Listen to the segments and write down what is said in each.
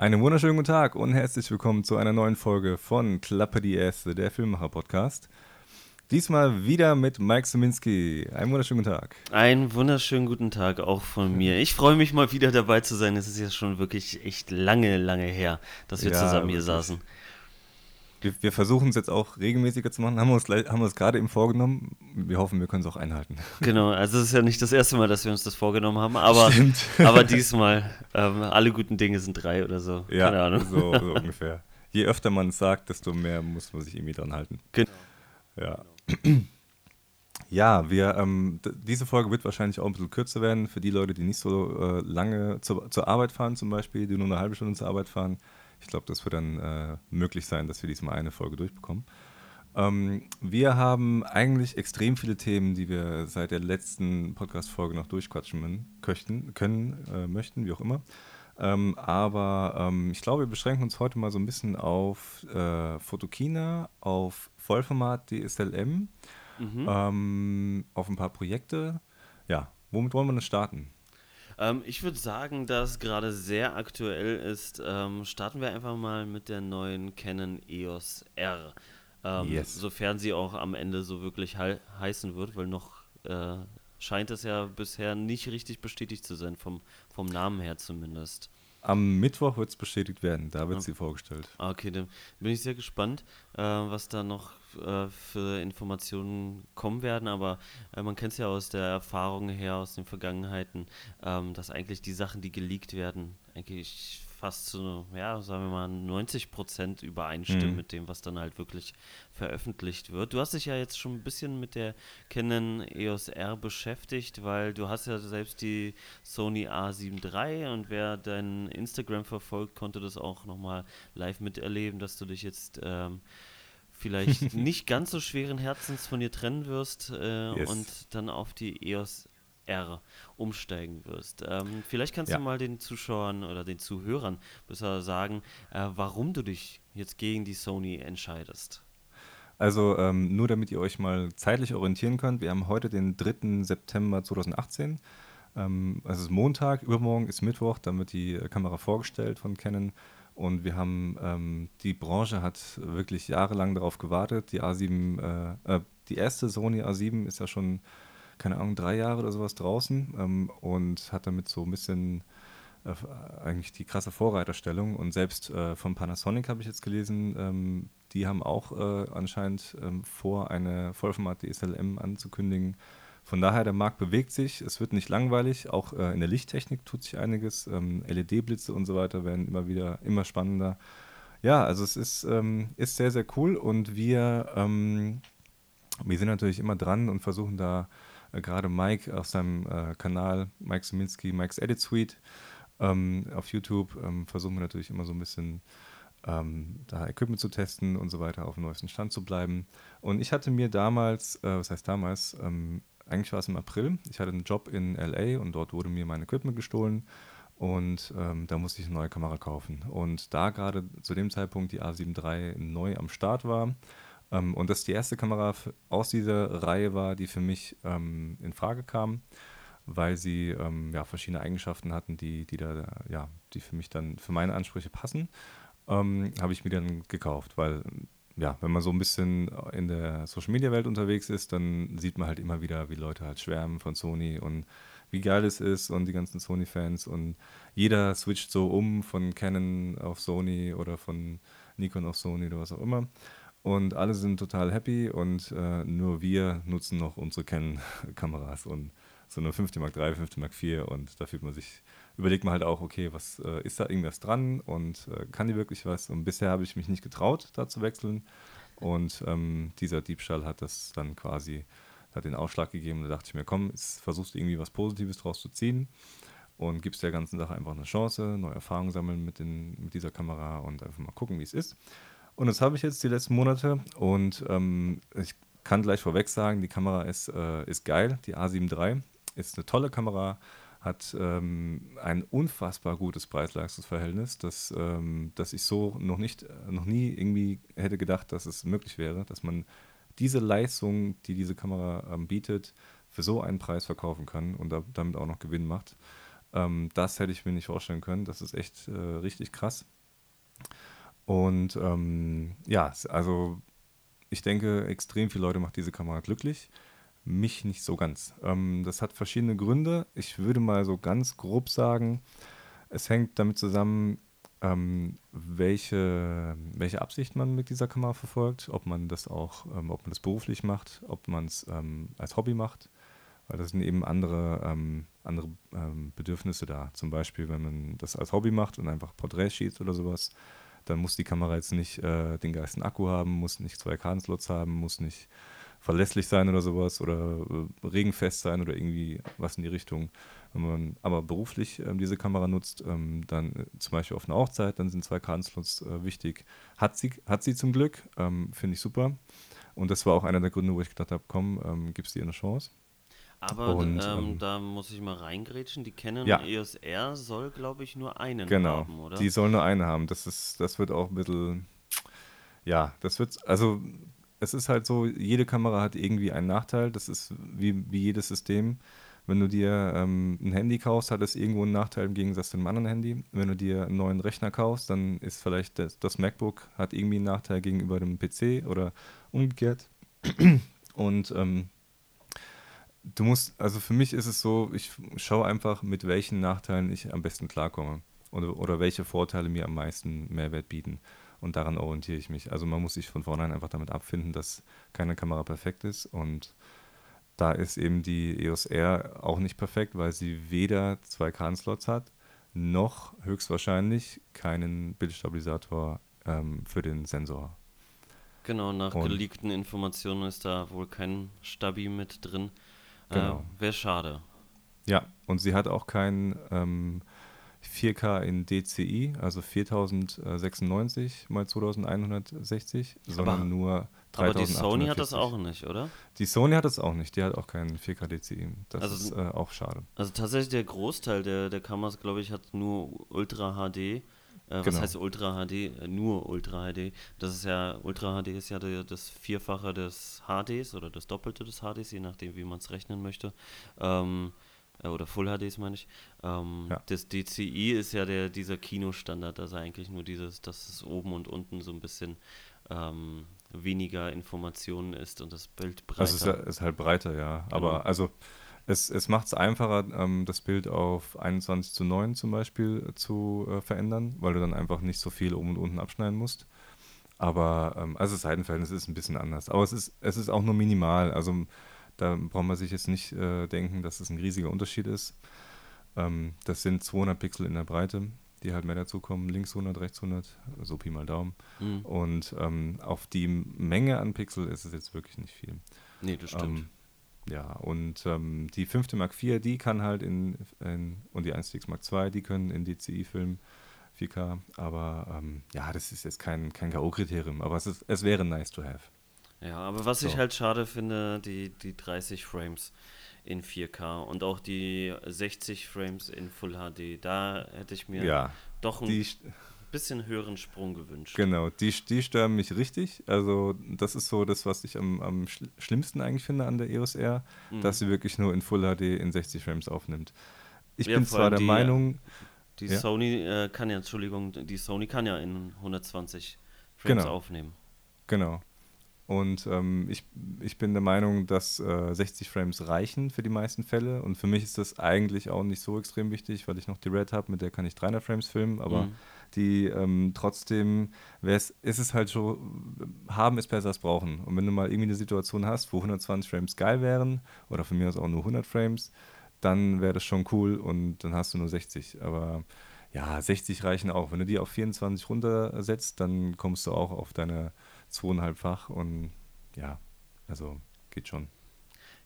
Einen wunderschönen guten Tag und herzlich willkommen zu einer neuen Folge von Klappe die Erste, der Filmemacher-Podcast. Diesmal wieder mit Mike Siminski. Einen wunderschönen guten Tag. Einen wunderschönen guten Tag auch von mir. Ich freue mich mal wieder dabei zu sein. Es ist ja schon wirklich echt lange, lange her, dass wir ja, zusammen hier wirklich. saßen wir, wir versuchen es jetzt auch regelmäßiger zu machen, haben wir uns, haben wir uns gerade eben vorgenommen. Wir hoffen, wir können es auch einhalten. Genau, also es ist ja nicht das erste Mal, dass wir uns das vorgenommen haben, aber, aber diesmal, ähm, alle guten Dinge sind drei oder so. Ja, Keine Ahnung. So, so ungefähr. Je öfter man es sagt, desto mehr muss man sich irgendwie dran halten. Genau. Ja. Ja, wir, ähm, diese Folge wird wahrscheinlich auch ein bisschen kürzer werden für die Leute, die nicht so äh, lange zur, zur Arbeit fahren, zum Beispiel, die nur eine halbe Stunde zur Arbeit fahren. Ich glaube, das wird dann äh, möglich sein, dass wir diesmal eine Folge durchbekommen. Ähm, wir haben eigentlich extrem viele Themen, die wir seit der letzten Podcast-Folge noch durchquatschen können, können äh, möchten, wie auch immer. Ähm, aber ähm, ich glaube, wir beschränken uns heute mal so ein bisschen auf äh, Photokina, auf Vollformat DSLM, mhm. ähm, auf ein paar Projekte. Ja, womit wollen wir denn starten? Ähm, ich würde sagen, dass gerade sehr aktuell ist. Ähm, starten wir einfach mal mit der neuen Canon EOS R. Ähm, yes. Sofern sie auch am Ende so wirklich he heißen wird, weil noch äh, scheint es ja bisher nicht richtig bestätigt zu sein, vom, vom Namen her zumindest. Am Mittwoch wird es bestätigt werden, da wird okay. sie vorgestellt. Ah, okay, dann bin ich sehr gespannt, äh, was da noch äh, für Informationen kommen werden, aber äh, man kennt es ja aus der Erfahrung her, aus den Vergangenheiten, ähm, dass eigentlich die Sachen, die geleakt werden, eigentlich fast zu, ja, sagen wir mal, 90 Prozent übereinstimmen mhm. mit dem, was dann halt wirklich veröffentlicht wird. Du hast dich ja jetzt schon ein bisschen mit der Canon EOS R beschäftigt, weil du hast ja selbst die Sony A7 III und wer dein Instagram verfolgt, konnte das auch nochmal live miterleben, dass du dich jetzt ähm, vielleicht nicht ganz so schweren Herzens von ihr trennen wirst äh, yes. und dann auf die EOS R umsteigen wirst. Ähm, vielleicht kannst ja. du mal den Zuschauern oder den Zuhörern besser sagen, äh, warum du dich jetzt gegen die Sony entscheidest. Also ähm, nur damit ihr euch mal zeitlich orientieren könnt, wir haben heute den 3. September 2018. Ähm, es ist Montag, übermorgen ist Mittwoch, dann wird die Kamera vorgestellt von Canon. Und wir haben, ähm, die Branche hat wirklich jahrelang darauf gewartet. Die A7, äh, äh, die erste Sony A7 ist ja schon keine Ahnung, drei Jahre oder sowas draußen ähm, und hat damit so ein bisschen äh, eigentlich die krasse Vorreiterstellung. Und selbst äh, von Panasonic habe ich jetzt gelesen, ähm, die haben auch äh, anscheinend ähm, vor, eine Vollformat DSLM anzukündigen. Von daher, der Markt bewegt sich, es wird nicht langweilig, auch äh, in der Lichttechnik tut sich einiges. Ähm, LED-Blitze und so weiter werden immer wieder immer spannender. Ja, also es ist, ähm, ist sehr, sehr cool und wir, ähm, wir sind natürlich immer dran und versuchen da äh, gerade Mike auf seinem äh, Kanal, Mike Siminski, Mike's Edit Suite ähm, auf YouTube, ähm, versuchen wir natürlich immer so ein bisschen ähm, da Equipment zu testen und so weiter, auf dem neuesten Stand zu bleiben. Und ich hatte mir damals, äh, was heißt damals, ähm, eigentlich war es im April, ich hatte einen Job in LA und dort wurde mir mein Equipment gestohlen. Und ähm, da musste ich eine neue Kamera kaufen. Und da gerade zu dem Zeitpunkt die A7 III neu am Start war, ähm, und das die erste Kamera aus dieser Reihe war, die für mich ähm, in Frage kam, weil sie ähm, ja, verschiedene Eigenschaften hatten, die, die, da, ja, die für mich dann, für meine Ansprüche passen, ähm, habe ich mir dann gekauft, weil ja, wenn man so ein bisschen in der Social Media Welt unterwegs ist, dann sieht man halt immer wieder, wie Leute halt schwärmen von Sony und wie geil es ist und die ganzen Sony-Fans und jeder switcht so um von Canon auf Sony oder von Nikon auf Sony oder was auch immer. Und alle sind total happy und äh, nur wir nutzen noch unsere Canon-Kameras und so eine 5D Mark III, 5D Mark IV und da fühlt man sich, überlegt man halt auch, okay, was äh, ist da irgendwas dran und äh, kann die wirklich was? Und bisher habe ich mich nicht getraut, da zu wechseln. Und ähm, dieser Diebstahl hat das dann quasi, hat den Ausschlag gegeben. Da dachte ich mir, komm, jetzt versuchst irgendwie was Positives draus zu ziehen und gibst der ganzen Sache einfach eine Chance, neue Erfahrungen sammeln mit, den, mit dieser Kamera und einfach mal gucken, wie es ist. Und das habe ich jetzt die letzten Monate und ähm, ich kann gleich vorweg sagen, die Kamera ist, äh, ist geil. Die A7 III ist eine tolle Kamera, hat ähm, ein unfassbar gutes Preis-Leistungs-Verhältnis, das, ähm, das ich so noch nicht, noch nie irgendwie hätte gedacht, dass es möglich wäre, dass man diese Leistung, die diese Kamera ähm, bietet, für so einen Preis verkaufen kann und da, damit auch noch Gewinn macht. Ähm, das hätte ich mir nicht vorstellen können. Das ist echt äh, richtig krass. Und ähm, ja, also ich denke, extrem viele Leute macht diese Kamera glücklich. Mich nicht so ganz. Ähm, das hat verschiedene Gründe. Ich würde mal so ganz grob sagen, es hängt damit zusammen, ähm, welche, welche Absicht man mit dieser Kamera verfolgt, ob man das auch, ähm, ob man das beruflich macht, ob man es ähm, als Hobby macht, weil das sind eben andere, ähm, andere ähm, Bedürfnisse da. Zum Beispiel, wenn man das als Hobby macht und einfach Porträts schießt oder sowas, dann muss die Kamera jetzt nicht äh, den geilsten Akku haben, muss nicht zwei Kartenslots haben, muss nicht verlässlich sein oder sowas oder äh, regenfest sein oder irgendwie was in die Richtung. Wenn man aber beruflich ähm, diese Kamera nutzt, ähm, dann äh, zum Beispiel auf einer Hochzeit, dann sind zwei Kartenslots äh, wichtig. Hat sie, hat sie zum Glück, ähm, finde ich super. Und das war auch einer der Gründe, wo ich gedacht habe, komm, ähm, gibst dir eine Chance. Aber Und, ähm, ähm, da muss ich mal reingrätschen. Die Canon ja. EOS R soll, glaube ich, nur einen genau, haben, oder? Die soll nur eine haben. Das ist, das wird auch ein bisschen, ja, das wird, also es ist halt so, jede Kamera hat irgendwie einen Nachteil. Das ist wie, wie jedes System. Wenn du dir ähm, ein Handy kaufst, hat es irgendwo einen Nachteil im Gegensatz zu einem anderen Handy. Wenn du dir einen neuen Rechner kaufst, dann ist vielleicht das, das MacBook hat irgendwie einen Nachteil gegenüber dem PC oder umgekehrt. Und ähm, du musst, also für mich ist es so, ich schaue einfach, mit welchen Nachteilen ich am besten klarkomme oder, oder welche Vorteile mir am meisten Mehrwert bieten. Und daran orientiere ich mich. Also man muss sich von vornherein einfach damit abfinden, dass keine Kamera perfekt ist. Und da ist eben die EOS R auch nicht perfekt, weil sie weder zwei Kartenslots hat, noch höchstwahrscheinlich keinen Bildstabilisator ähm, für den Sensor. Genau, nach und geleakten Informationen ist da wohl kein Stabi mit drin. Genau. Äh, Wäre schade. Ja, und sie hat auch kein ähm, 4K in DCI, also 4096 mal 2160, sondern aber, nur 3860. Aber die Sony hat das auch nicht, oder? Die Sony hat das auch nicht, die hat auch keinen 4K DCI. Das also, ist äh, auch schade. Also tatsächlich der Großteil der, der Kameras, glaube ich, hat nur Ultra HD. Äh, was genau. heißt Ultra HD? Äh, nur Ultra HD. Das ist ja, Ultra HD ist ja der, das Vierfache des HDs oder das Doppelte des HDs, je nachdem, wie man es rechnen möchte. Ähm, äh, oder Full HDs meine ich. Ähm, ja. Das DCI ist ja der, dieser Kinostandard, also eigentlich nur dieses, dass es oben und unten so ein bisschen ähm, weniger Informationen ist und das Bild breiter. Also es ist, ist halt breiter, ja. Aber genau. also es, es macht es einfacher, ähm, das Bild auf 21 zu 9 zum Beispiel zu äh, verändern, weil du dann einfach nicht so viel oben und unten abschneiden musst. Aber ähm, also das Seitenverhältnis ist ein bisschen anders. Aber es ist, es ist auch nur minimal. Also da braucht man sich jetzt nicht äh, denken, dass das ein riesiger Unterschied ist. Ähm, das sind 200 Pixel in der Breite, die halt mehr dazukommen. Links 100, rechts 100, so Pi mal Daumen. Mhm. Und ähm, auf die Menge an Pixel ist es jetzt wirklich nicht viel. Nee, das stimmt. Ähm, ja, und ähm, die 5. Mark IV, die kann halt in, in und die 1DX Mark II, die können in DCI filmen, 4K. Aber ähm, ja, das ist jetzt kein, kein K.O.-Kriterium, aber es, ist, es wäre nice to have. Ja, aber was so. ich halt schade finde, die, die 30 Frames in 4K und auch die 60 Frames in Full HD, da hätte ich mir ja, doch ein bisschen höheren Sprung gewünscht. Genau, die, die stören mich richtig. Also das ist so das, was ich am, am schlimmsten eigentlich finde an der EOS R, mhm. dass sie wirklich nur in Full HD in 60 Frames aufnimmt. Ich ja, bin zwar der die, Meinung... Die ja? Sony äh, kann ja, Entschuldigung, die Sony kann ja in 120 Frames genau. aufnehmen. Genau. Und ähm, ich, ich bin der Meinung, dass äh, 60 Frames reichen für die meisten Fälle. Und für mich ist das eigentlich auch nicht so extrem wichtig, weil ich noch die Red habe, mit der kann ich 300 Frames filmen. Aber mhm. die ähm, trotzdem ist es halt so, haben ist besser als brauchen. Und wenn du mal irgendwie eine Situation hast, wo 120 Frames geil wären, oder von mir aus auch nur 100 Frames, dann wäre das schon cool und dann hast du nur 60. Aber ja, 60 reichen auch. Wenn du die auf 24 runtersetzt, dann kommst du auch auf deine zweieinhalbfach und ja, also geht schon.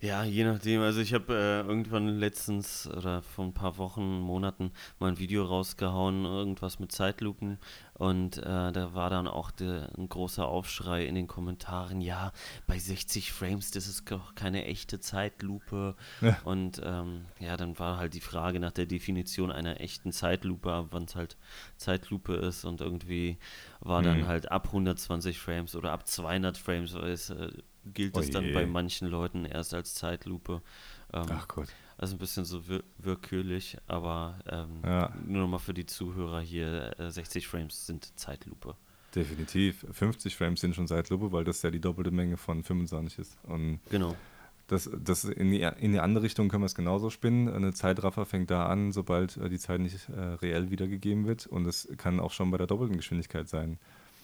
Ja, je nachdem. Also ich habe äh, irgendwann letztens oder vor ein paar Wochen, Monaten mal ein Video rausgehauen, irgendwas mit Zeitlupen. Und äh, da war dann auch de, ein großer Aufschrei in den Kommentaren, ja, bei 60 Frames, das ist doch keine echte Zeitlupe. Ja. Und ähm, ja, dann war halt die Frage nach der Definition einer echten Zeitlupe, wann es halt Zeitlupe ist. Und irgendwie war mhm. dann halt ab 120 Frames oder ab 200 Frames, weil es... Äh, gilt es dann bei manchen Leuten erst als Zeitlupe. Ähm, Ach Gott. Also ein bisschen so wir willkürlich, aber ähm, Ja. nur nochmal für die Zuhörer hier, äh, 60 Frames sind Zeitlupe. Definitiv. 50 Frames sind schon Zeitlupe, weil das ja die doppelte Menge von 25 ist. Und Genau. das, das in, die, in die andere Richtung können wir es genauso spinnen. Eine Zeitraffer fängt da an, sobald äh, die Zeit nicht äh, reell wiedergegeben wird. Und es kann auch schon bei der doppelten Geschwindigkeit sein.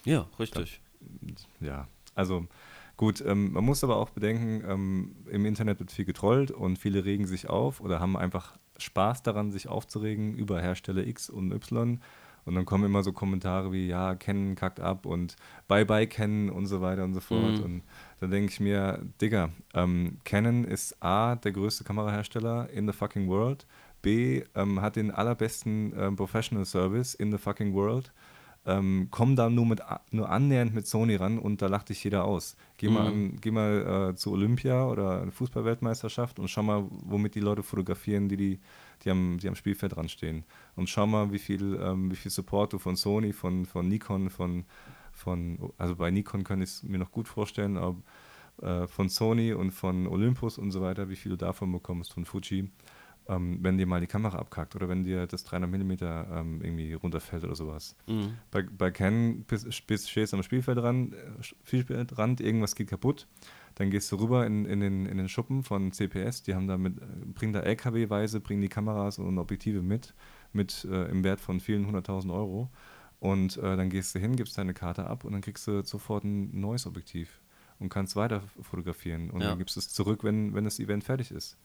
Ja, richtig. Ja, also gut, ähm, man muss aber auch bedenken, ähm, im Internet wird viel getrollt und viele regen sich auf oder haben einfach Spaß daran, sich aufzuregen über Hersteller X und Y. Und dann kommen immer so Kommentare wie, ja, Canon kackt ab und Bye-bye Canon und so weiter und so fort. Mhm. Und dann denke ich mir, Digga, ähm, Canon ist A, der größte Kamerahersteller in the fucking world. B, ähm, hat den allerbesten ähm, Professional Service in the fucking world ähm, komm da nur, mit, nur annähernd mit Sony ran und da lacht dich jeder aus. Geh mal, Mhm. an, geh mal äh, zu Olympia oder eine Fußballweltmeisterschaft und schau mal, womit die Leute fotografieren, die, die, die, am, die am Spielfeld dran stehen. Und schau mal, wie viel, ähm, wie viel Support du von Sony, von, von Nikon, von, von, also bei Nikon kann ich es mir noch gut vorstellen, aber äh, von Sony und von Olympus und so weiter, wie viel du davon bekommst, von Fuji ähm, wenn dir mal die Kamera abkackt oder wenn dir das 300 mm ähm, irgendwie runterfällt oder sowas. Mhm. Bei, bei Canon stehst am Spielfeldrand, äh, Spielfeldrand, irgendwas geht kaputt, dann gehst du rüber in, in, den, in den Schuppen von CPS, die haben da mit, äh, bringen da LKW-weise, bringen die Kameras und Objektive mit, mit äh, im Wert von vielen hunderttausend Euro. Und äh, dann gehst du hin, gibst deine Karte ab und dann kriegst du sofort ein neues Objektiv und kannst weiter fotografieren. Und Ja. dann gibst du es zurück, wenn, wenn das Event fertig ist.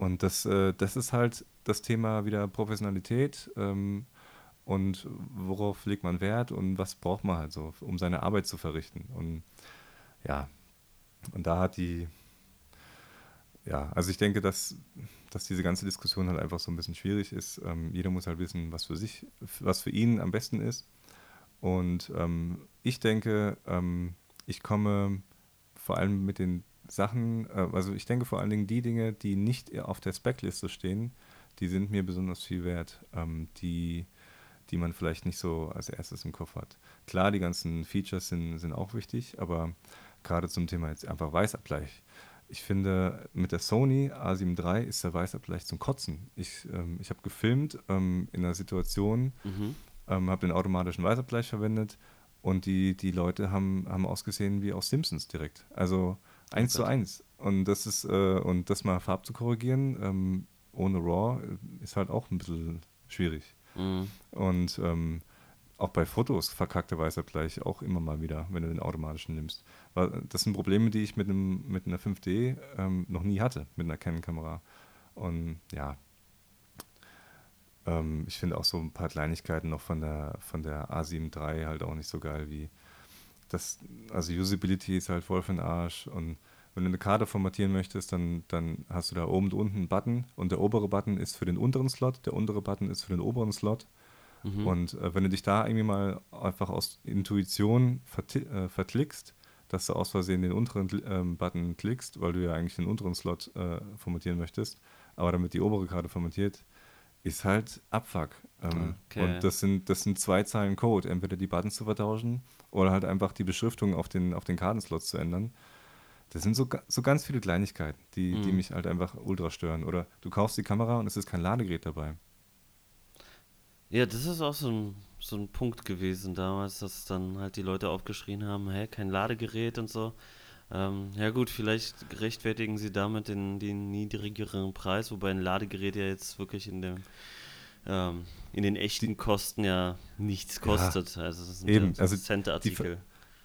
Und das, äh, das ist halt das Thema wieder Professionalität ähm, und worauf legt man Wert und was braucht man halt so, um seine Arbeit zu verrichten. Und ja, und da hat die, ja, also ich denke, dass, dass diese ganze Diskussion halt einfach so ein bisschen schwierig ist. Ähm, jeder muss halt wissen, was für sich, was für ihn am besten ist. Und ähm, ich denke, ähm, ich komme vor allem mit den Sachen, äh, also ich denke vor allen Dingen die Dinge, die nicht auf der Speckliste stehen, die sind mir besonders viel wert, ähm, die, die man vielleicht nicht so als erstes im Kopf hat. Klar, die ganzen Features sind, sind auch wichtig, aber gerade zum Thema jetzt einfach Weißabgleich. Ich finde, mit der Sony A7 III ist der Weißabgleich zum Kotzen. Ich, ähm, ich habe gefilmt ähm, in einer Situation, Mhm. ähm, habe den automatischen Weißabgleich verwendet und die, die Leute haben, haben ausgesehen wie aus Simpsons direkt. Also eins zu eins. Und das ist, äh, und das mal Farb zu korrigieren, ähm, ohne RAW, äh, ist halt auch ein bisschen schwierig. Mhm. Und ähm, auch bei Fotos verkackte Weißabgleich auch immer mal wieder, wenn du den automatischen nimmst. Weil das sind Probleme, die ich mit, einem, mit einer 5D ähm, noch nie hatte, mit einer Canon-Kamera. Und ja, ähm, ich finde auch so ein paar Kleinigkeiten noch von der, von der A7 III halt auch nicht so geil wie das, also Usability ist halt voll für den Arsch und wenn du eine Karte formatieren möchtest, dann, dann hast du da oben und unten einen Button und der obere Button ist für den unteren Slot, der untere Button ist für den oberen Slot. Mhm. Und äh, wenn du dich da irgendwie mal einfach aus Intuition verti- äh, verklickst, dass du aus Versehen den unteren ähm, Button klickst, weil du ja eigentlich den unteren Slot äh, formatieren möchtest, aber damit die obere Karte formatiert, ist halt Abfuck. Ähm, Okay. Und das sind, das sind zwei Zeilen Code, entweder die Buttons zu vertauschen oder halt einfach die Beschriftung auf den, auf den Kartenslots zu ändern. Das sind so, so ganz viele Kleinigkeiten, die, die Mhm. mich halt einfach ultra stören. Oder du kaufst die Kamera und es ist kein Ladegerät dabei. Ja, das ist auch so ein, so ein Punkt gewesen damals, dass dann halt die Leute aufgeschrien haben, hä, kein Ladegerät und so. Ähm, ja gut, vielleicht rechtfertigen sie damit den, den niedrigeren Preis, wobei ein Ladegerät ja jetzt wirklich in dem ähm, in den echten Kosten ja nichts kostet. Also das sind eben. ja Also so Cent-Artikel.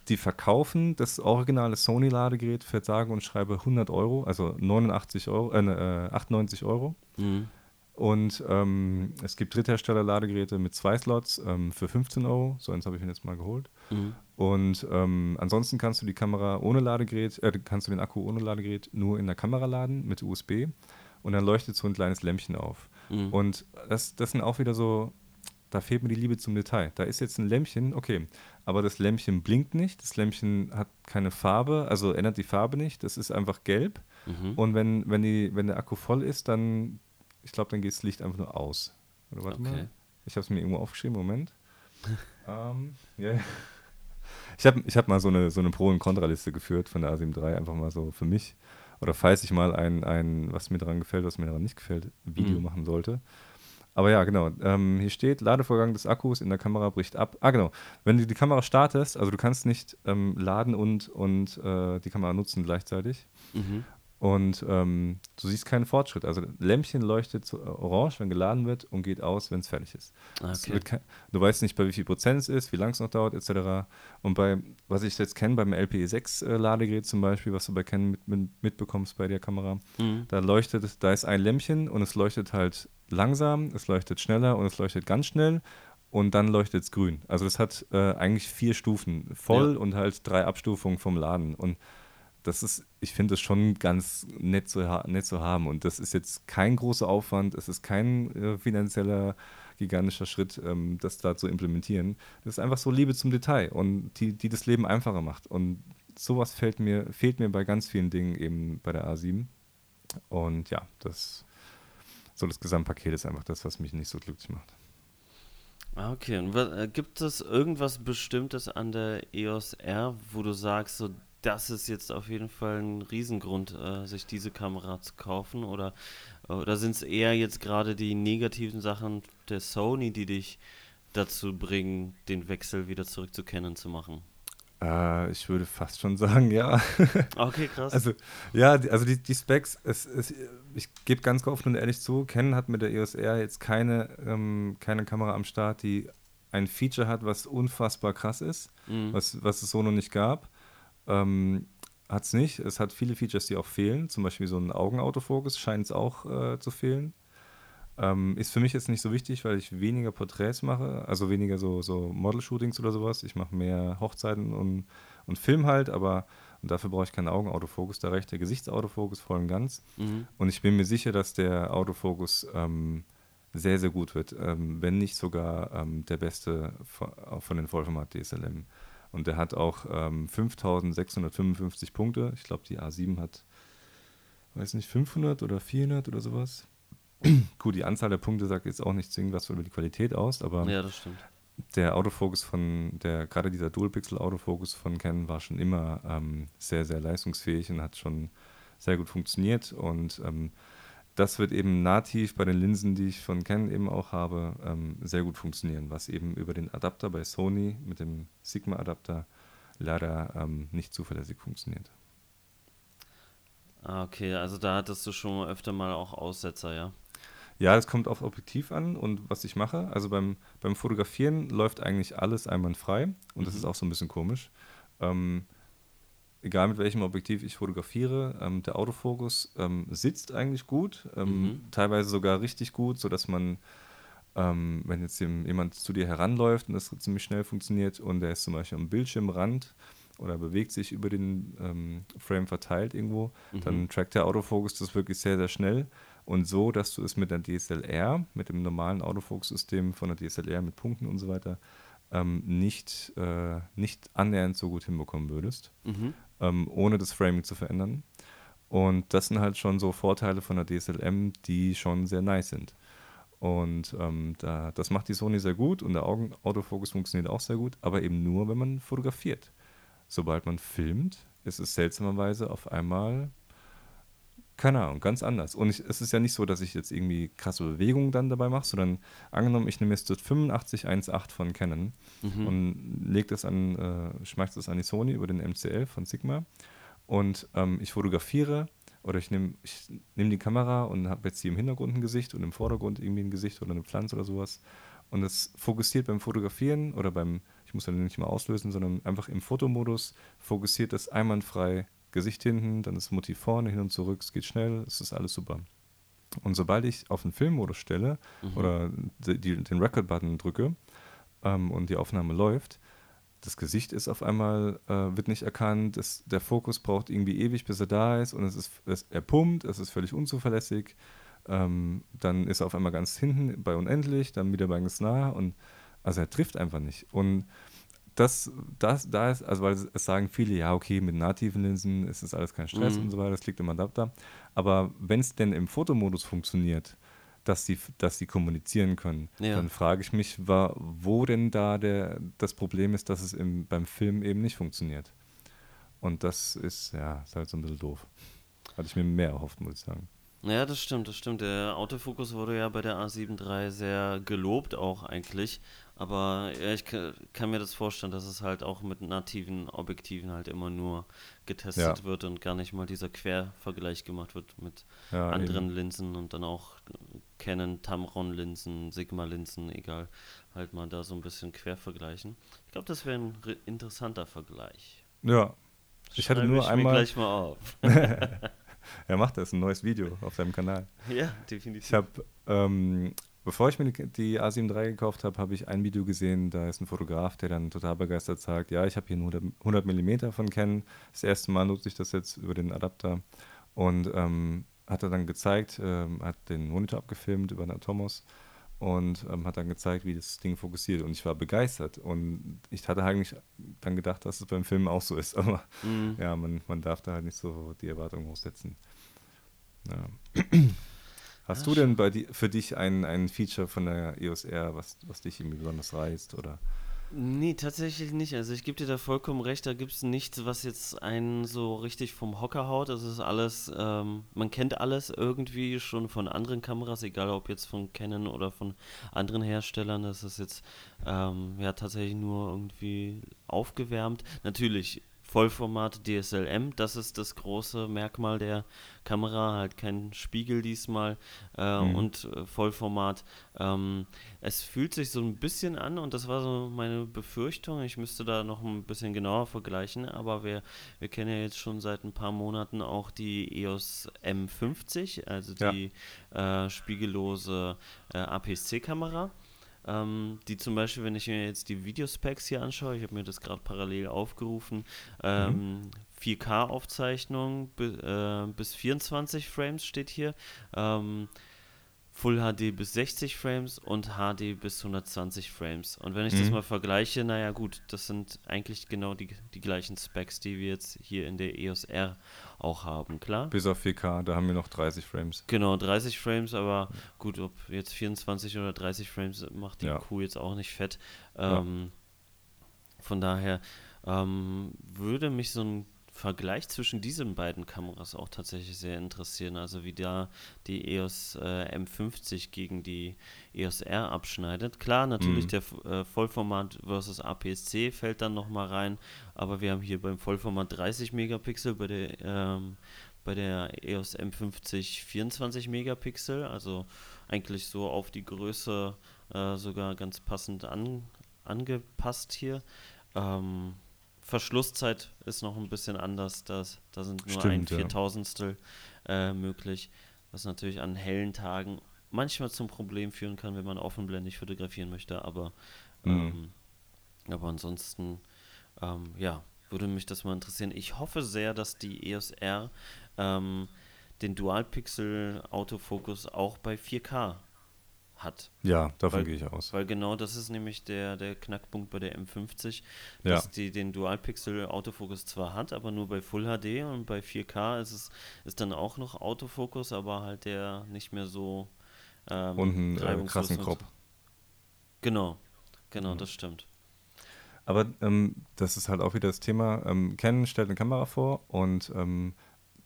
Die verkaufen das originale Sony-Ladegerät für sage und schreibe 100 Euro, also 89 Euro, äh, ne, äh, 98 Euro. Mhm. Und ähm, es gibt Dritthersteller-Ladegeräte mit zwei Slots ähm, für 15 Euro. So eins habe ich mir jetzt mal geholt. Mhm. Und ähm, ansonsten kannst du die Kamera ohne Ladegerät, äh, kannst du den Akku ohne Ladegerät nur in der Kamera laden mit USB. Und dann leuchtet so ein kleines Lämpchen auf. Mhm. Und das, das sind auch wieder so, da fehlt mir die Liebe zum Detail. Da ist jetzt ein Lämpchen, okay, aber das Lämpchen blinkt nicht, das Lämpchen hat keine Farbe, also ändert die Farbe nicht, das ist einfach gelb. Mhm. Und wenn, wenn, die, wenn der Akku voll ist, dann, ich glaube, dann geht das Licht einfach nur aus. Oder warte Okay. mal, ich habe es mir irgendwo aufgeschrieben, Moment. ähm, ja. Ich habe ich hab mal so eine, so eine Pro- und Kontraliste geführt von der A7 III, einfach mal so für mich. oder falls ich mal ein, ein, was mir daran gefällt, was mir daran nicht gefällt, Video Mhm. machen sollte. Aber ja, genau. Ähm, hier steht, Ladevorgang des Akkus in der Kamera bricht ab. Ah, genau. Wenn du die Kamera startest, also du kannst nicht ähm, laden und, und äh, die Kamera nutzen gleichzeitig. Mhm. Und ähm, du siehst keinen Fortschritt. Also Lämpchen leuchtet äh, orange, wenn geladen wird und geht aus, wenn es fertig ist. Ah, Okay. wird kei- du weißt nicht, bei wie viel Prozent es ist, wie lange es noch dauert, etc. Und bei, was ich jetzt kenne, beim LPE6-Ladegerät zum Beispiel, was du bei Canon mit, mit, mitbekommst bei der Kamera, Mhm. da leuchtet, da ist ein Lämpchen und es leuchtet halt langsam, es leuchtet schneller und es leuchtet ganz schnell und dann leuchtet es grün. Also das hat äh, eigentlich vier Stufen, voll Ja. und halt drei Abstufungen vom Laden. Und das ist, ich finde das schon ganz nett zu, nett zu haben. Und das ist jetzt kein großer Aufwand, es ist kein äh, finanzieller, gigantischer Schritt, ähm, das da zu implementieren. Das ist einfach so Liebe zum Detail und die, die das Leben einfacher macht. Und sowas fällt mir, fehlt mir bei ganz vielen Dingen eben bei der A7. Und ja, das so das Gesamtpaket ist einfach das, was mich nicht so glücklich macht. Ah, okay. Und äh, gibt es irgendwas Bestimmtes an der EOS R, wo du sagst, so, das ist jetzt auf jeden Fall ein Riesengrund, äh, sich diese Kamera zu kaufen? Oder, oder sind es eher jetzt gerade die negativen Sachen der Sony, die dich dazu bringen, den Wechsel wieder zurück zu Canon zu machen? Äh, ich würde fast schon sagen, ja. Okay, krass. Also, ja, die, also die, die Specs, es, es, ich gebe ganz offen und ehrlich zu, Canon hat mit der EOS R jetzt keine, ähm, keine Kamera am Start, die ein Feature hat, was unfassbar krass ist, Mhm. was, was es so noch nicht gab. Ähm, hat es nicht. Es hat viele Features, die auch fehlen. Zum Beispiel so ein Augenautofokus scheint es auch äh, zu fehlen. Ähm, ist für mich jetzt nicht so wichtig, weil ich weniger Porträts mache, also weniger so, so Model-Shootings oder sowas. Ich mache mehr Hochzeiten und, und Film halt, aber und dafür brauche ich keinen Augenautofokus. Da reicht der Gesichtsautofokus voll und ganz. Mhm. Und ich bin mir sicher, dass der Autofokus ähm, sehr, sehr gut wird, ähm, wenn nicht sogar ähm, der beste von, von den Vollformat DSLM. Und der hat auch ähm, 5655 Punkte. Ich glaube, die A7 hat, weiß nicht, 500 oder 400 oder sowas. Gut, die Anzahl der Punkte sagt jetzt auch nicht zwingend was über die Qualität aus, aber Ja, das stimmt. der Autofokus von, der, gerade dieser Dual-Pixel-Autofokus von Canon war schon immer ähm, sehr, sehr leistungsfähig und hat schon sehr gut funktioniert. Und ähm, das wird eben nativ bei den Linsen, die ich von Canon eben auch habe, ähm, sehr gut funktionieren, was eben über den Adapter bei Sony mit dem Sigma-Adapter leider ähm, nicht zuverlässig funktioniert. Ah, okay, also da hattest du schon öfter mal auch Aussetzer, ja? Ja, es kommt auf Objektiv an und was ich mache. Also beim, beim Fotografieren läuft eigentlich alles einwandfrei und das Mhm. ist auch so ein bisschen komisch. Ähm, egal mit welchem Objektiv ich fotografiere, ähm, der Autofokus ähm, sitzt eigentlich gut, ähm, Mhm. teilweise sogar richtig gut, sodass man, ähm, wenn jetzt jem- jemand zu dir heranläuft und das ziemlich schnell funktioniert und der ist zum Beispiel am Bildschirmrand oder bewegt sich über den ähm, Frame verteilt irgendwo, dann Mhm. trackt der Autofokus das wirklich sehr, sehr schnell und so, dass du es mit der DSLR, mit dem normalen Autofokus-System von der DSLR mit Punkten und so weiter, ähm, nicht, äh, nicht annähernd so gut hinbekommen würdest, Mhm. ähm, ohne das Framing zu verändern. Und das sind halt schon so Vorteile von der DSLM, die schon sehr nice sind. Und ähm, da, das macht die Sony sehr gut und der Augenautofokus funktioniert auch sehr gut, aber eben nur, wenn man fotografiert. Sobald man filmt, ist es seltsamerweise auf einmal, keine Ahnung, ganz anders. Und ich, es ist ja nicht so, dass ich jetzt irgendwie krasse Bewegungen dann dabei mache, sondern angenommen, ich nehme jetzt das 8518 von Canon Mhm. und lege das an, äh, schmeiß das an die Sony über den MCL von Sigma und ähm, ich fotografiere oder ich nehme ich nehm die Kamera und habe jetzt hier im Hintergrund ein Gesicht und im Vordergrund irgendwie ein Gesicht oder eine Pflanze oder sowas und es fokussiert beim Fotografieren oder beim, ich muss dann nicht mal auslösen, sondern einfach im Fotomodus fokussiert das einwandfrei Gesicht hinten, dann das Motiv vorne, hin und zurück, es geht schnell, es ist alles super. Und sobald ich auf den Filmmodus stelle Mhm. oder die, die, den Record-Button drücke ähm, und die Aufnahme läuft, das Gesicht ist auf einmal, äh, wird nicht erkannt, es, der Fokus braucht irgendwie ewig, bis er da ist und es ist, es, er pumpt, es ist völlig unzuverlässig. Ähm, dann ist er auf einmal ganz hinten bei unendlich, dann wieder bei ganz nah und also er trifft einfach nicht. Und das, das, da ist, also weil es, es sagen viele, ja, okay, mit nativen Linsen ist das alles kein Stress Mhm. und so weiter, das liegt im Adapter. Aber wenn es denn im Fotomodus funktioniert, dass die, dass die kommunizieren können, Ja. dann frage ich mich, wa- wo denn da der, das Problem ist, dass es im, beim Film eben nicht funktioniert. Und das ist, ja, ist halt so ein bisschen doof. Hatte ich mir mehr erhofft, muss ich sagen. Ja, das stimmt, das stimmt. Der Autofokus wurde ja bei der A7 III sehr gelobt auch eigentlich. Aber ja, ich kann mir das vorstellen, dass es halt auch mit nativen Objektiven halt immer nur getestet ja. wird und gar nicht mal dieser Quervergleich gemacht wird mit ja, anderen eben. Linsen und dann auch Canon Tamron-Linsen, Sigma-Linsen, egal, halt mal da so ein bisschen quer vergleichen. Ich glaube, das wäre ein interessanter Vergleich. Ja. Ich hatte nur ich einmal. Mir gleich mal auf. er macht das, ein neues Video auf seinem Kanal. Ja, definitiv. Ich habe ähm, Bevor ich mir die A7 III gekauft habe, habe ich ein Video gesehen, da ist ein Fotograf, der dann total begeistert sagt, ja, ich habe hier 100, 100 mm von Canon, das erste Mal nutze ich das jetzt über den Adapter und ähm, hat er dann gezeigt, ähm, hat den Monitor abgefilmt über den Atomos und ähm, hat dann gezeigt, wie das Ding fokussiert und ich war begeistert und ich hatte eigentlich dann gedacht, dass es beim Filmen auch so ist, aber mhm. ja, man, man darf da halt nicht so die Erwartungen hochsetzen. Ja. Hast ja, du denn bei die, für dich ein, ein Feature von der EOS R, was, was dich irgendwie besonders reizt? Oder? Nee, tatsächlich nicht. Also ich gebe dir da vollkommen recht, da gibt es nichts, was jetzt einen so richtig vom Hocker haut. Das ist alles, ähm, man kennt alles irgendwie schon von anderen Kameras, egal ob jetzt von Canon oder von anderen Herstellern. Das ist jetzt ähm, ja tatsächlich nur irgendwie aufgewärmt. Natürlich Vollformat DSLM, das ist das große Merkmal der Kamera, halt kein Spiegel diesmal äh, mhm. und äh, Vollformat. Ähm, es fühlt sich so ein bisschen an und das war so meine Befürchtung, ich müsste da noch ein bisschen genauer vergleichen, aber wir, wir kennen ja jetzt schon seit ein paar Monaten auch die EOS M50, also die ja. äh, spiegellose äh, APS-C-Kamera. Ähm, die zum Beispiel, wenn ich mir jetzt die Videospecs hier anschaue, ich habe mir das gerade parallel aufgerufen, ähm, mhm. 4K-Aufzeichnung äh, bis 24 Frames steht hier. Ähm, Full HD bis 60 Frames und HD bis 120 Frames. Und wenn ich mhm. das mal vergleiche, naja gut, das sind eigentlich genau die, die gleichen Specs, die wir jetzt hier in der EOS R auch haben, klar? Bis auf 4K, da haben wir noch 30 Frames. Genau, 30 Frames, aber gut, ob jetzt 24 oder 30 Frames macht die ja. Kuh jetzt auch nicht fett. Ähm, ja. Von daher ähm, würde mich so ein Vergleich zwischen diesen beiden Kameras auch tatsächlich sehr interessieren. Also wie da die EOS äh, M50 gegen die EOS R abschneidet. Klar, natürlich mhm. der äh, Vollformat versus APS-C fällt dann nochmal rein, aber wir haben hier beim Vollformat 30 Megapixel, bei der, ähm, bei der EOS M50 24 Megapixel, also eigentlich so auf die Größe äh, sogar ganz passend an, angepasst hier. Ähm, Verschlusszeit ist noch ein bisschen anders. Das, da sind nur Stimmt, ein Viertausendstel ja. äh, möglich, was natürlich an hellen Tagen manchmal zum Problem führen kann, wenn man offenblendig fotografieren möchte. Aber, mhm. ähm, aber ansonsten, ähm, ja, würde mich das mal interessieren. Ich hoffe sehr, dass die EOS R ähm, den Dual-Pixel-Autofokus auch bei 4K hat. Ja, davon weil, gehe ich aus. Weil genau das ist nämlich der, der Knackpunkt bei der M50, dass ja. die den Dual-Pixel-Autofokus zwar hat, aber nur bei Full HD und bei 4K ist es ist dann auch noch Autofokus, aber halt der nicht mehr so ähm, und einen äh, krassen Crop. Genau, genau, mhm. das stimmt. Aber ähm, das ist halt auch wieder das Thema. Ähm, Canon stellt eine Kamera vor und ähm,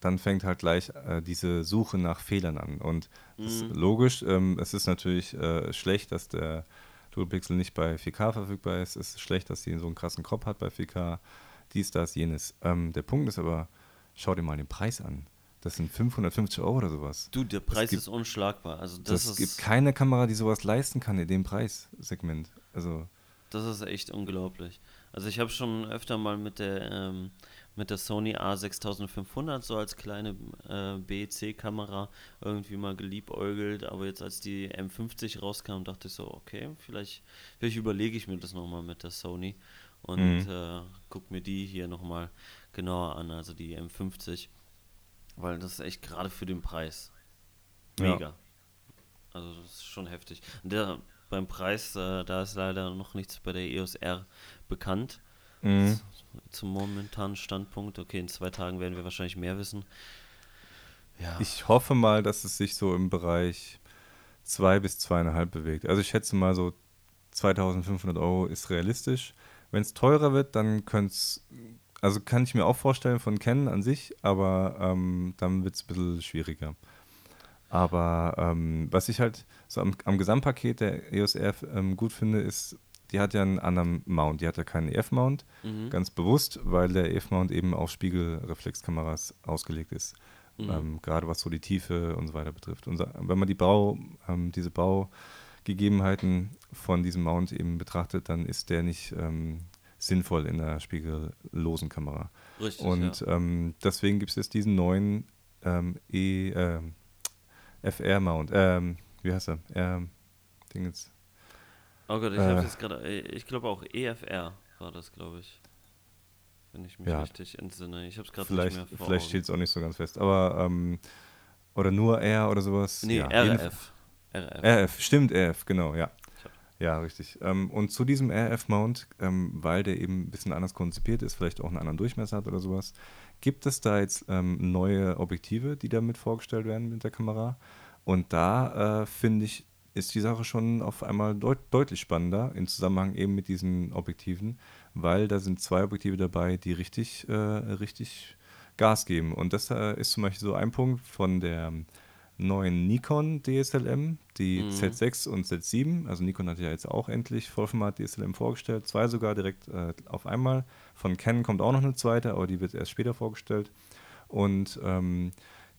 dann fängt halt gleich äh, diese Suche nach Fehlern an. Und mhm. das ist logisch, ähm, es ist natürlich äh, schlecht, dass der Dual Pixel nicht bei 4K verfügbar ist. Es ist schlecht, dass sie so einen krassen Kopf hat bei 4K. Dies, das, jenes. Ähm, der Punkt ist aber, schau dir mal den Preis an. Das sind 550 Euro oder sowas. Du, der Preis gibt, ist unschlagbar. Also das es gibt keine Kamera, die sowas leisten kann in dem Preissegment. Also das ist echt unglaublich. Also ich habe schon öfter mal mit der ähm, mit der Sony A6500 so als kleine äh, BEC-Kamera irgendwie mal geliebäugelt, aber jetzt als die M50 rauskam, dachte ich so, okay, vielleicht, vielleicht überlege ich mir das nochmal mit der Sony und mhm. äh, guck mir die hier nochmal genauer an, also die M50, weil das ist echt gerade für den Preis mega. Ja. Also das ist schon heftig. Der, beim Preis, äh, da ist leider noch nichts bei der EOS R bekannt. Mhm. Zum momentanen Standpunkt. Okay, in zwei Tagen werden wir wahrscheinlich mehr wissen. Ja. Ich hoffe mal, dass es sich so im Bereich zwei bis zweieinhalb bewegt. Also ich schätze mal so 2500 Euro ist realistisch. Wenn es teurer wird, dann könnte es also kann ich mir auch vorstellen von Canon an sich, aber ähm, dann wird es ein bisschen schwieriger. Aber ähm, was ich halt so am, am, Gesamtpaket der EOS R ähm, gut finde, ist, die hat ja einen anderen Mount. Die hat ja keinen EF-Mount, mhm. ganz bewusst, weil der EF-Mount eben auf Spiegelreflexkameras ausgelegt ist. Mhm. Ähm, gerade was so die Tiefe und so weiter betrifft. Und wenn man die Bau, ähm, diese Baugegebenheiten von diesem Mount eben betrachtet, dann ist der nicht ähm, sinnvoll in der spiegellosen Kamera. Richtig. Und ja. ähm, deswegen gibt es jetzt diesen neuen ähm, e, äh, FR-Mount. Ähm, wie heißt er? Ähm, Ding jetzt. Oh Gott, ich äh, habe jetzt gerade. Ich glaube auch EFR war das, glaube ich. Wenn ich mich ja, richtig entsinne. Ich habe es gerade nicht mehr vor Vielleicht steht es auch nicht so ganz fest. Aber, ähm, oder nur R oder sowas. Nee, ja, RF. RF. RF, stimmt, RF, genau, ja. Ja, richtig. Ähm, und zu diesem RF-Mount, ähm, weil der eben ein bisschen anders konzipiert ist, vielleicht auch einen anderen Durchmesser hat oder sowas, gibt es da jetzt ähm, neue Objektive, die damit vorgestellt werden mit der Kamera. Und da äh, finde ich, ist die Sache schon auf einmal deut deutlich spannender im Zusammenhang eben mit diesen Objektiven, weil da sind zwei Objektive dabei, die richtig, äh, richtig Gas geben. Und das äh, ist zum Beispiel so ein Punkt von der neuen Nikon DSLM, die mhm. Z6 und Z7. Also Nikon hat ja jetzt auch endlich Vollformat DSLM vorgestellt, zwei sogar direkt äh, auf einmal. Von Canon kommt auch noch eine zweite, aber die wird erst später vorgestellt. Und ähm,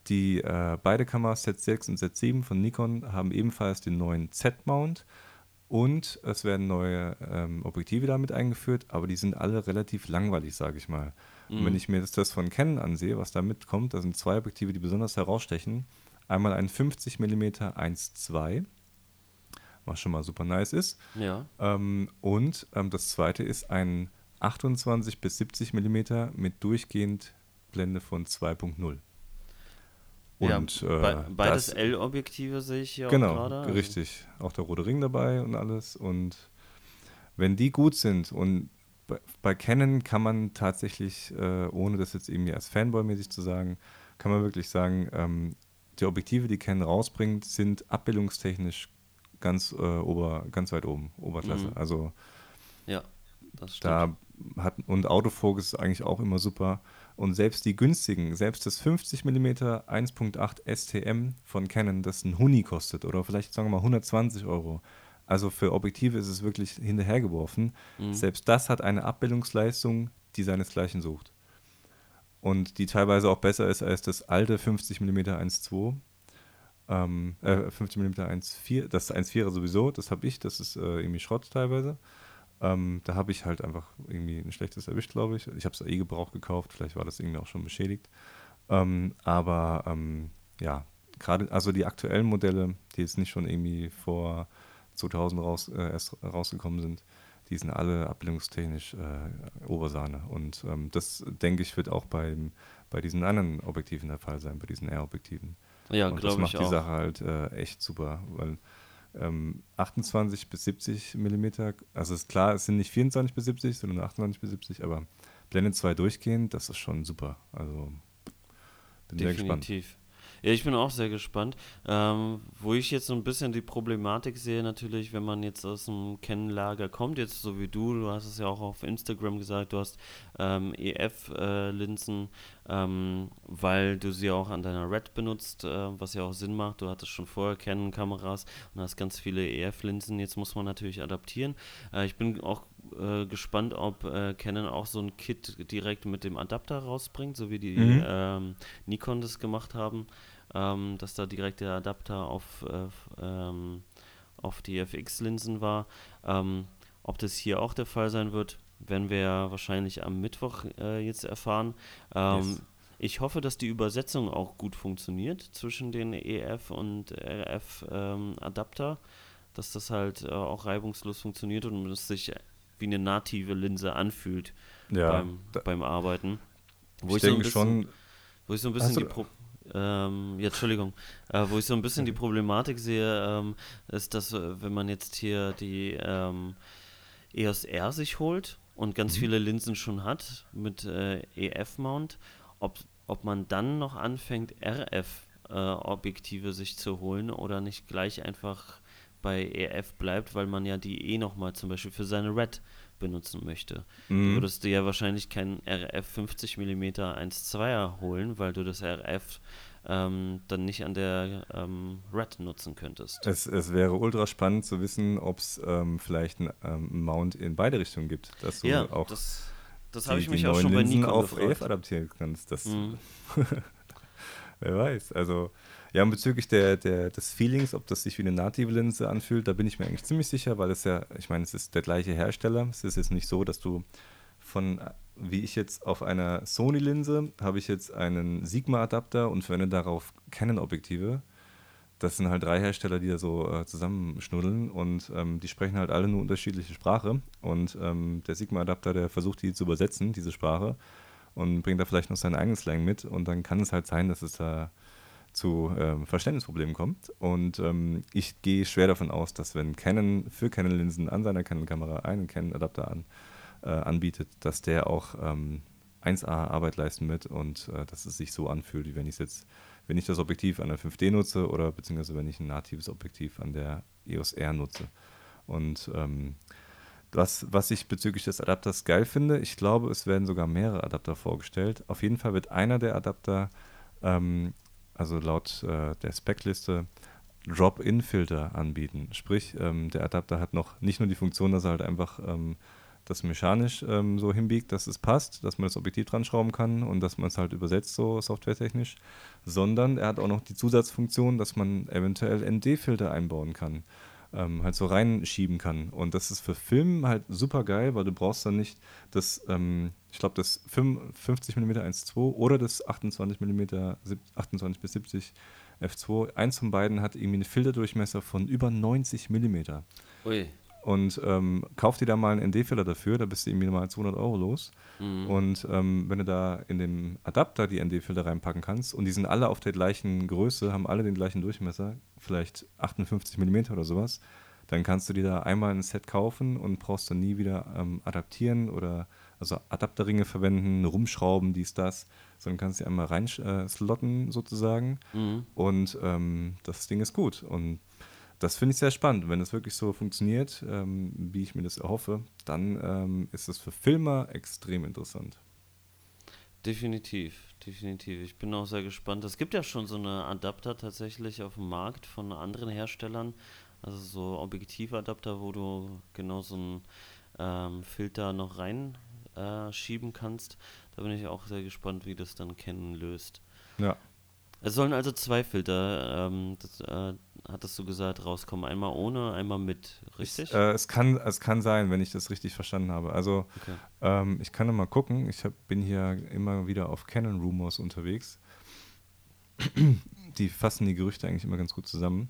die äh, beide Kameras Z6 und Z7 von Nikon haben ebenfalls den neuen Z-Mount und es werden neue ähm, Objektive damit eingeführt, aber die sind alle relativ langweilig, sage ich mal. Mhm. Und wenn ich mir das, das von Canon ansehe, was da mitkommt, da sind zwei Objektive, die besonders herausstechen. Einmal ein 50 mm 1.2, was schon mal super nice ist. Ja. Ähm, und ähm, das zweite ist ein 28 bis 70 mm mit durchgehend Blende von 2.0. Und, ja, äh, beides L-Objektive sehe ich hier genau, auch gerade. Genau, richtig. Auch der rote Ring dabei und alles. Und wenn die gut sind und bei, bei Canon kann man tatsächlich, äh, ohne das jetzt irgendwie als Fanboy-mäßig zu sagen, kann man wirklich sagen, ähm, die Objektive, die Canon rausbringt, sind abbildungstechnisch ganz, äh, ober, ganz weit oben, Oberklasse. Mhm. Also ja, das stimmt. Da hat, und Autofokus ist eigentlich auch immer super. Und selbst die günstigen, selbst das 50 mm 1.8 STM von Canon, das ein Huni kostet oder vielleicht sagen wir mal 120 Euro. Also für Objektive ist es wirklich hinterhergeworfen. Mhm. Selbst das hat eine Abbildungsleistung, die seinesgleichen sucht und die teilweise auch besser ist als das alte 50 mm 1.2. Ähm, äh, 50 mm 1.4, das 1.4er sowieso, das habe ich, das ist äh, irgendwie Schrott teilweise. Ähm, da habe ich halt einfach irgendwie ein schlechtes erwischt, glaube ich. Ich habe es eh gebraucht gekauft, vielleicht war das irgendwie auch schon beschädigt. Ähm, aber ähm, ja, gerade, also die aktuellen Modelle, die jetzt nicht schon irgendwie vor 2000 raus, äh, erst rausgekommen sind, die sind alle abbildungstechnisch äh, Obersahne. Und ähm, das, denke ich, wird auch beim, bei diesen anderen Objektiven der Fall sein, bei diesen R-Objektiven. Ja, glaube ich Das macht die auch. Sache halt äh, echt super, weil ähm, 28 bis 70 Millimeter, also ist klar, es sind nicht 24 bis 70, sondern 28 bis 70, aber Blende 2 durchgehend, das ist schon super. Also bin Definitiv. sehr gespannt. Ja, ich bin auch sehr gespannt. Ähm, wo ich jetzt so ein bisschen die Problematik sehe, natürlich, wenn man jetzt aus dem Kennenlager kommt, jetzt so wie du, du hast es ja auch auf Instagram gesagt, du hast ähm, EF-Linsen, äh, ähm, weil du sie auch an deiner Red benutzt, äh, was ja auch Sinn macht. Du hattest schon vorher Canon-Kameras und hast ganz viele EF-Linsen. Jetzt muss man natürlich adaptieren. Äh, ich bin auch äh, gespannt, ob äh, Canon auch so ein Kit direkt mit dem Adapter rausbringt, so wie die mhm. ähm, Nikon das gemacht haben, ähm, dass da direkt der Adapter auf, äh, ähm, auf die FX-Linsen war. Ähm, ob das hier auch der Fall sein wird, werden wir ja wahrscheinlich am Mittwoch äh, jetzt erfahren. Ähm, yes. Ich hoffe, dass die Übersetzung auch gut funktioniert zwischen den EF und RF ähm, Adapter, dass das halt äh, auch reibungslos funktioniert und es sich wie eine native Linse anfühlt ja, beim, beim Arbeiten. Wo ich, ich denke so bisschen, schon. Wo ich so ein bisschen die Pro ähm, ja, Entschuldigung, äh, wo ich so ein bisschen die Problematik sehe, ähm, ist, dass äh, wenn man jetzt hier die ähm, EOS R sich holt und ganz mhm. viele Linsen schon hat mit äh, EF-Mount, ob, ob man dann noch anfängt, RF-Objektive äh, sich zu holen oder nicht gleich einfach bei EF bleibt, weil man ja die eh nochmal zum Beispiel für seine Red benutzen möchte. Mhm. Du würdest dir ja wahrscheinlich keinen RF 50 mm 1.2er holen, weil du das RF ähm, dann nicht an der ähm, Red nutzen könntest. Es, es, wäre ultra spannend zu wissen, ob es ähm, vielleicht einen ähm, Mount in beide Richtungen gibt. Dass du ja, auch das, das habe ich mich auch schon bei Nikon auf EF adaptieren kannst. Das, mhm. wer weiß. Also ja, und bezüglich der, der, des Feelings, ob das sich wie eine native Linse anfühlt, da bin ich mir eigentlich ziemlich sicher, weil es ja, ich meine, es ist der gleiche Hersteller. Es ist jetzt nicht so, dass du von, wie ich jetzt auf einer Sony-Linse, habe ich jetzt einen Sigma-Adapter und verwende darauf Canon-Objektive. Das sind halt drei Hersteller, die da so äh, zusammenschnuddeln und ähm, die sprechen halt alle nur unterschiedliche Sprache. Und ähm, der Sigma-Adapter, der versucht, die zu übersetzen, diese Sprache, und bringt da vielleicht noch seinen eigenen Slang mit. Und dann kann es halt sein, dass es da zu ähm, Verständnisproblemen kommt. Und ähm, ich gehe schwer davon aus, dass wenn Canon für Canon-Linsen an seiner Canon-Kamera einen Canon-Adapter an, äh, anbietet, dass der auch ähm, 1A Arbeit leisten wird und äh, dass es sich so anfühlt, wie wenn ich jetzt, wenn ich das Objektiv an der 5D nutze oder beziehungsweise wenn ich ein natives Objektiv an der EOS R nutze. Und ähm, was, was ich bezüglich des Adapters geil finde, ich glaube, es werden sogar mehrere Adapter vorgestellt. Auf jeden Fall wird einer der Adapter ähm, also laut äh, der Specliste, Drop-in-Filter anbieten. Sprich, ähm, der Adapter hat noch nicht nur die Funktion, dass er halt einfach ähm, das mechanisch ähm, so hinbiegt, dass es passt, dass man das Objektiv dran schrauben kann und dass man es halt übersetzt, so softwaretechnisch, sondern er hat auch noch die Zusatzfunktion, dass man eventuell ND-Filter einbauen kann ähm, halt so reinschieben kann. Und das ist für Film halt super geil, weil du brauchst dann nicht das, ähm, ich glaube, das 50 mm 1.2 oder das 28 mm 28 bis 70 f2. Eins von beiden hat irgendwie einen Filterdurchmesser von über 90 mm. Ui und ähm, kauf dir da mal einen ND-Filler dafür, da bist du irgendwie mal 200 Euro los. Mhm. Und ähm, wenn du da in den Adapter die ND-Filter reinpacken kannst und die sind alle auf der gleichen Größe, haben alle den gleichen Durchmesser, vielleicht 58 mm oder sowas, dann kannst du dir da einmal ein Set kaufen und brauchst dann nie wieder ähm, adaptieren oder also Adapterringe verwenden, rumschrauben, dies, das, sondern kannst sie einmal reinslotten äh, sozusagen mhm. und ähm, das Ding ist gut. Und das finde ich sehr spannend. Wenn es wirklich so funktioniert, ähm, wie ich mir das erhoffe, dann ähm, ist es für Filmer extrem interessant. Definitiv, definitiv. Ich bin auch sehr gespannt. Es gibt ja schon so eine Adapter tatsächlich auf dem Markt von anderen Herstellern. Also so Objektivadapter, wo du genau so einen ähm, Filter noch reinschieben äh, kannst. Da bin ich auch sehr gespannt, wie das dann Canon löst. Ja. Es sollen also zwei Filter, ähm, das, äh, hattest du gesagt, rauskommen. Einmal ohne, einmal mit, richtig? Ich, äh, es, kann, es kann sein, wenn ich das richtig verstanden habe. Also okay. ähm, ich kann mal gucken. Ich hab, bin hier immer wieder auf Canon Rumors unterwegs. die fassen die Gerüchte eigentlich immer ganz gut zusammen.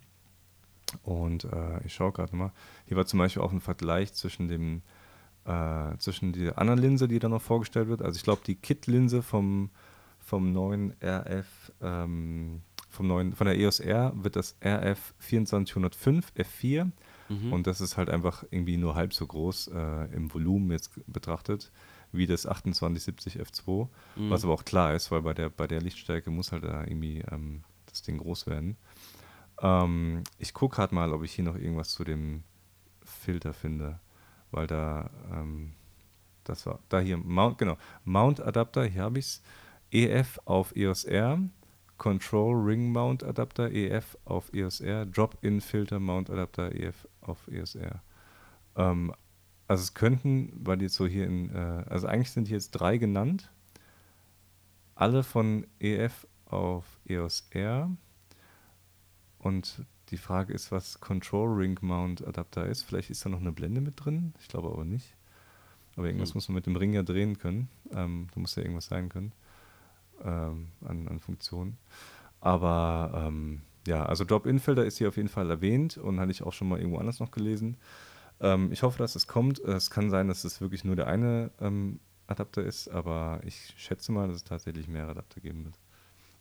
Und äh, ich schaue gerade mal. Hier war zum Beispiel auch ein Vergleich zwischen dem äh, zwischen der anderen Linse, die da noch vorgestellt wird. Also ich glaube, die Kit-Linse vom vom neuen RF, ähm, vom neuen, von der EOS R wird das RF 2405 F4 mhm. und das ist halt einfach irgendwie nur halb so groß äh, im Volumen jetzt betrachtet wie das 2870 F2, mhm. was aber auch klar ist, weil bei der, bei der Lichtstärke muss halt da irgendwie ähm, das Ding groß werden. Ähm, ich gucke gerade mal, ob ich hier noch irgendwas zu dem Filter finde, weil da, ähm, das war, da hier, Mount, genau, Mount Adapter, hier habe ich es. EF auf EOS R, Control Ring Mount Adapter EF auf EOS R, Drop-in Filter Mount Adapter EF auf EOS R. Ähm, also es könnten, weil jetzt so hier in, äh, also eigentlich sind hier jetzt drei genannt, alle von EF auf EOS R. Und die Frage ist, was Control Ring Mount Adapter ist. Vielleicht ist da noch eine Blende mit drin. Ich glaube aber nicht. Aber irgendwas hm. muss man mit dem Ring ja drehen können. Ähm, da muss ja irgendwas sein können ähm, an, an Funktionen. Aber ähm, ja, also Drop-In-Filter ist hier auf jeden Fall erwähnt und hatte ich auch schon mal irgendwo anders noch gelesen. Ähm, ich hoffe, dass es kommt. Es kann sein, dass es wirklich nur der eine ähm, Adapter ist, aber ich schätze mal, dass es tatsächlich mehrere Adapter geben wird.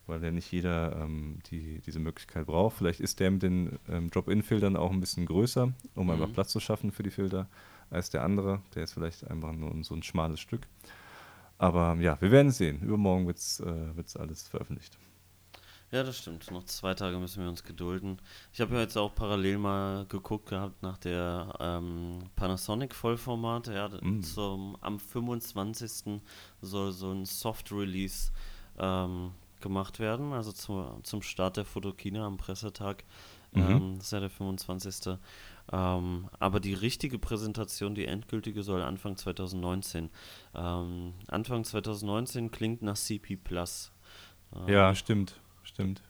Weil ja nicht jeder ähm, die, diese Möglichkeit braucht. Vielleicht ist der mit den ähm, Drop-In-Filtern auch ein bisschen größer, um mhm. einfach Platz zu schaffen für die Filter, als der andere. Der ist vielleicht einfach nur so ein schmales Stück. Aber ja, wir werden sehen. Übermorgen wird es äh, alles veröffentlicht. Ja, das stimmt. Noch zwei Tage müssen wir uns gedulden. Ich habe ja jetzt auch parallel mal geguckt gehabt nach der ähm, Panasonic Vollformat. Ja, mm. zum, am 25. soll so ein Soft Release ähm, gemacht werden, also zu, zum Start der Fotokina am Pressetag. Mhm. Ähm, das ist ja der 25. Ähm, aber die richtige Präsentation, die endgültige, soll Anfang 2019. Ähm, Anfang 2019 klingt nach CP Plus. ja, stimmt. Stimmt.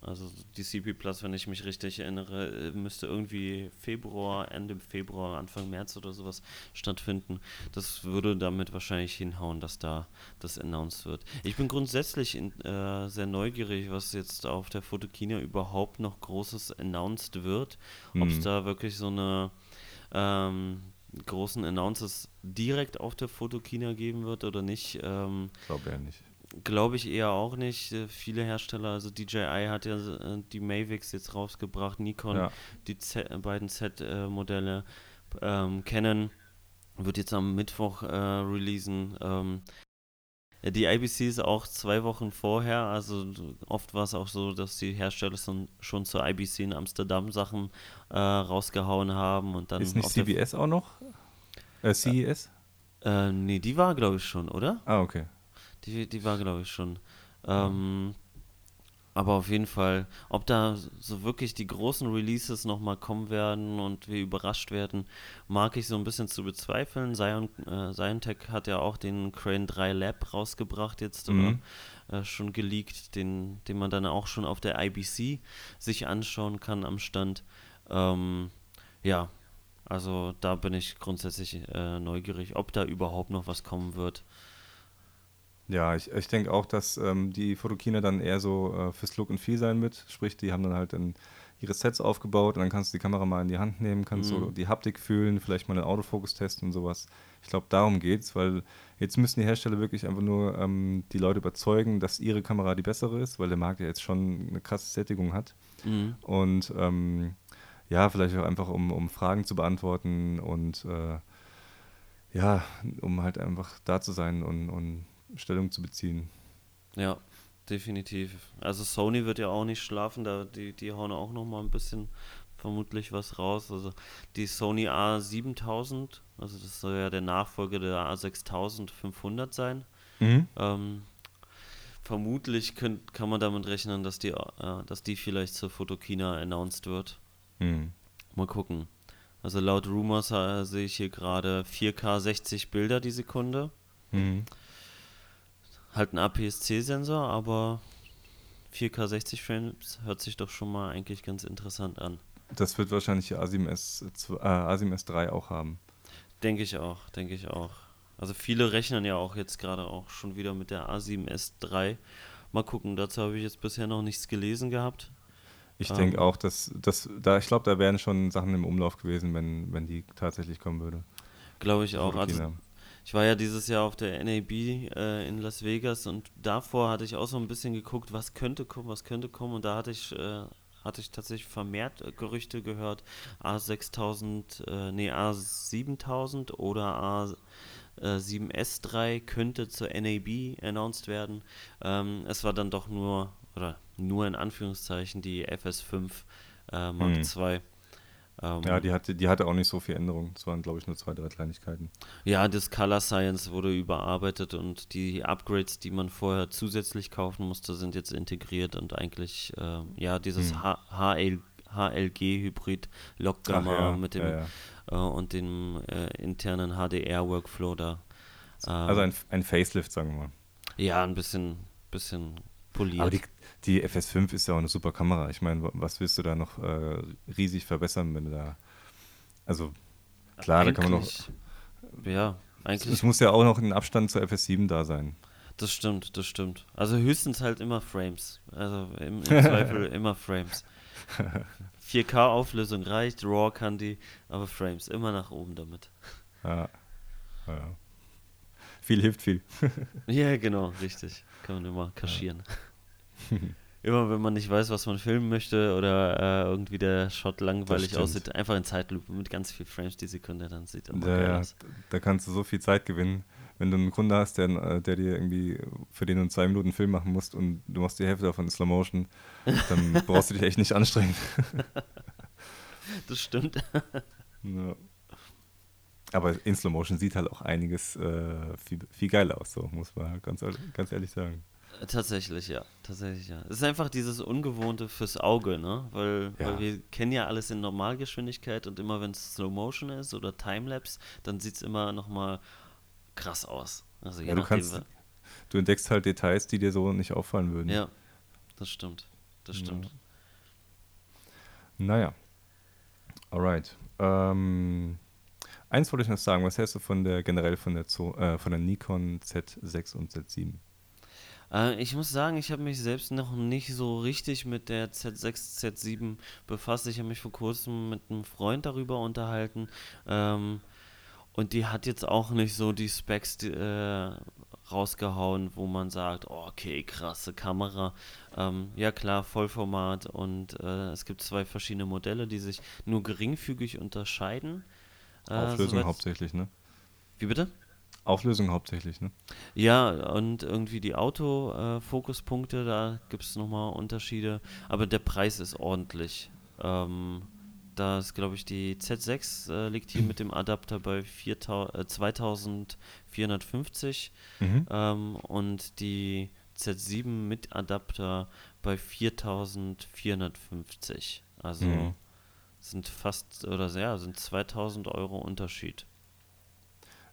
Also die CP Plus, wenn ich mich richtig erinnere, müsste irgendwie Februar, Ende Februar, Anfang März oder sowas stattfinden. Das würde damit wahrscheinlich hinhauen, dass da das announced wird. Ich bin grundsätzlich in, äh, sehr neugierig, was jetzt auf der Fotokina überhaupt noch Großes announced wird. Hm. Ob es da wirklich so eine ähm, großen Announces direkt auf der Fotokina geben wird oder nicht. Ähm, Glaube ja nicht. Glaube ich eher auch nicht. Äh, viele Hersteller, also DJI hat ja äh, die Mavics jetzt rausgebracht, Nikon ja. die Z äh, beiden Z-Modelle, ähm, Canon wird jetzt am Mittwoch äh, releasen. Ähm, die IBC ist auch zwei Wochen vorher, also oft war es auch so, dass die Hersteller schon zur IBC in Amsterdam Sachen äh, rausgehauen haben und dann. Ist nicht CBS auch noch? Äh, CES? Äh, nee, die war glaube ich schon, oder? Ah, okay. Die, die war, glaube ich, schon. Ähm, aber auf jeden Fall, ob da so wirklich die großen Releases nochmal kommen werden und wir überrascht werden, mag ich so ein bisschen zu bezweifeln. Zion, äh, Ziontech hat ja auch den Crane 3 Lab rausgebracht jetzt mhm. oder äh, schon geleakt, den, den man dann auch schon auf der IBC sich anschauen kann am Stand. Ähm, ja, also da bin ich grundsätzlich äh, neugierig, ob da überhaupt noch was kommen wird. Ja, ich, ich denke auch, dass ähm, die Fotokina dann eher so äh, fürs Look and Feel sein wird. Sprich, die haben dann halt in ihre Sets aufgebaut und dann kannst du die Kamera mal in die Hand nehmen, kannst mhm. so die Haptik fühlen, vielleicht mal einen Autofokus testen und sowas. Ich glaube, darum geht's, weil jetzt müssen die Hersteller wirklich einfach nur ähm, die Leute überzeugen, dass ihre Kamera die bessere ist, weil der Markt ja jetzt schon eine krasse Sättigung hat. Mhm. Und ähm, ja, vielleicht auch einfach, um, um Fragen zu beantworten und äh, ja, um halt einfach da zu sein und, und Stellung zu beziehen. Ja, definitiv. Also Sony wird ja auch nicht schlafen, da die, die hauen auch noch mal ein bisschen vermutlich was raus. Also die Sony A7000, also das soll ja der Nachfolger der A6500 sein. Mhm. Ähm, vermutlich könnt, kann man damit rechnen, dass die, äh, dass die vielleicht zur Fotokina announced wird. Mhm. Mal gucken. Also laut Rumors äh, sehe ich hier gerade 4K 60 Bilder die Sekunde. Mhm. Halt ein APS-C-Sensor, aber 4K 60 Frames hört sich doch schon mal eigentlich ganz interessant an. Das wird wahrscheinlich A7S, äh, A7S3 auch haben. Denke ich auch, denke ich auch. Also viele rechnen ja auch jetzt gerade auch schon wieder mit der A7S3. Mal gucken, dazu habe ich jetzt bisher noch nichts gelesen gehabt. Ich ähm, denke auch, dass, dass da, ich glaube, da wären schon Sachen im Umlauf gewesen, wenn, wenn die tatsächlich kommen würde. Glaube ich auch. Also, ich war ja dieses Jahr auf der NAB äh, in Las Vegas und davor hatte ich auch so ein bisschen geguckt, was könnte kommen, was könnte kommen und da hatte ich äh, hatte ich tatsächlich vermehrt äh, Gerüchte gehört, A6000, äh, nee, A7000 oder A7S3 könnte zur NAB announced werden. Ähm, es war dann doch nur, oder nur in Anführungszeichen, die FS5 äh, Mark hm. II. Ähm, ja, die hatte, die hatte auch nicht so viel Änderungen. Es waren, glaube ich, nur zwei, drei Kleinigkeiten. Ja, das Color Science wurde überarbeitet und die Upgrades, die man vorher zusätzlich kaufen musste, sind jetzt integriert und eigentlich, äh, ja, dieses hm. HL, HLG-Hybrid Lockgamma ja, mit dem ja, ja. Äh, und dem äh, internen HDR-Workflow da. also ein, ein Facelift, sagen wir mal. Ja, ein bisschen, bisschen poliert. Aber die, die FS5 ist ja auch eine super Kamera. Ich meine, was willst du da noch äh, riesig verbessern, wenn du da. Also, klar, eigentlich, da kann man noch. Ja, eigentlich. Es muss ja auch noch ein Abstand zur FS7 da sein. Das stimmt, das stimmt. Also höchstens halt immer Frames. Also im, im Zweifel immer Frames. 4K-Auflösung reicht, RAW kann die, aber Frames immer nach oben damit. Ja. ja. Viel hilft viel. ja, genau, richtig. Kann man immer kaschieren. Ja. Immer wenn man nicht weiß, was man filmen möchte oder äh, irgendwie der Shot langweilig aussieht, einfach in Zeitlupe mit ganz viel Frames die Sekunde, dann sieht er ja, ja, aus. Da kannst du so viel Zeit gewinnen. wenn du einen Kunde hast, der, äh, der dir irgendwie, für den du einen zwei Minuten Film machen musst und du machst die Hälfte davon in Slow Motion, dann brauchst du dich echt nicht anstrengen. Das stimmt. Ja. Aber in Slow Motion sieht halt auch einiges äh, viel, viel geiler aus, so muss man ganz, ganz ehrlich sagen. Tatsächlich, ja. Tatsächlich, ja. Es ist einfach dieses Ungewohnte fürs Auge, ne? Weil, Ja. weil wir kennen ja alles in Normalgeschwindigkeit und immer wenn es Slow Motion ist oder Timelapse, dann sieht es immer nochmal krass aus. Also Ja, du nachdem, kannst- Du entdeckst halt Details, die dir so nicht auffallen würden. Ja, das stimmt. Das stimmt. Naja. Alright. Ähm, eins wollte ich noch sagen, was hältst du von der generell von der, Zo äh, von der Nikon Z6 und Z7? Äh, ich muss sagen, ich habe mich selbst noch nicht so richtig mit der Z6, Z7 befasst. Ich habe mich vor kurzem mit einem Freund darüber unterhalten. Ähm, und die hat jetzt auch nicht so die Specs die, äh, rausgehauen, wo man sagt, oh, okay, krasse Kamera. Ähm, ja klar, Vollformat und äh, es gibt zwei verschiedene Modelle, die sich nur geringfügig unterscheiden. Äh, Auflösung soweit- hauptsächlich, ne? Wie bitte? Auflösung hauptsächlich, ne? Ja, und irgendwie die Autofokuspunkte, da gibt es nochmal Unterschiede, aber der Preis ist ordentlich. Ähm, da ist, glaube ich, die Z6 äh, liegt hier mit dem Adapter bei 4000, äh, 2450 Mhm. ähm, und die Z7 mit Adapter bei 4450. Also Mhm. sind fast, oder sehr, sind 2000 Euro Unterschied.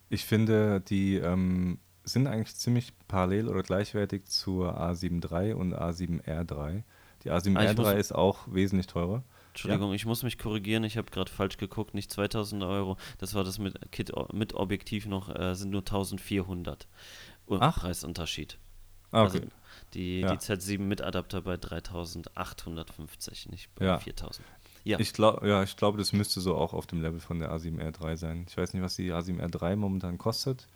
Ich finde, die ähm, sind eigentlich ziemlich parallel oder gleichwertig zur A7 III und A7R3. Die Ah, ich muss- A7R3 ist auch wesentlich teurer. Entschuldigung, ich muss mich korrigieren, ich habe gerade falsch geguckt, nicht 2000 Euro, das war das mit, Kit, mit Objektiv noch, äh, sind nur 1400 U- Ach. Preisunterschied. Ah, okay. Also die, Ja. die Z7 mit Adapter bei 3850, nicht bei Ja. 4000. Ja, Ich glaube, ja, ich glaube, das müsste so auch auf dem Level von der A7R3 sein. Ich weiß nicht, was die A7R3 momentan kostet,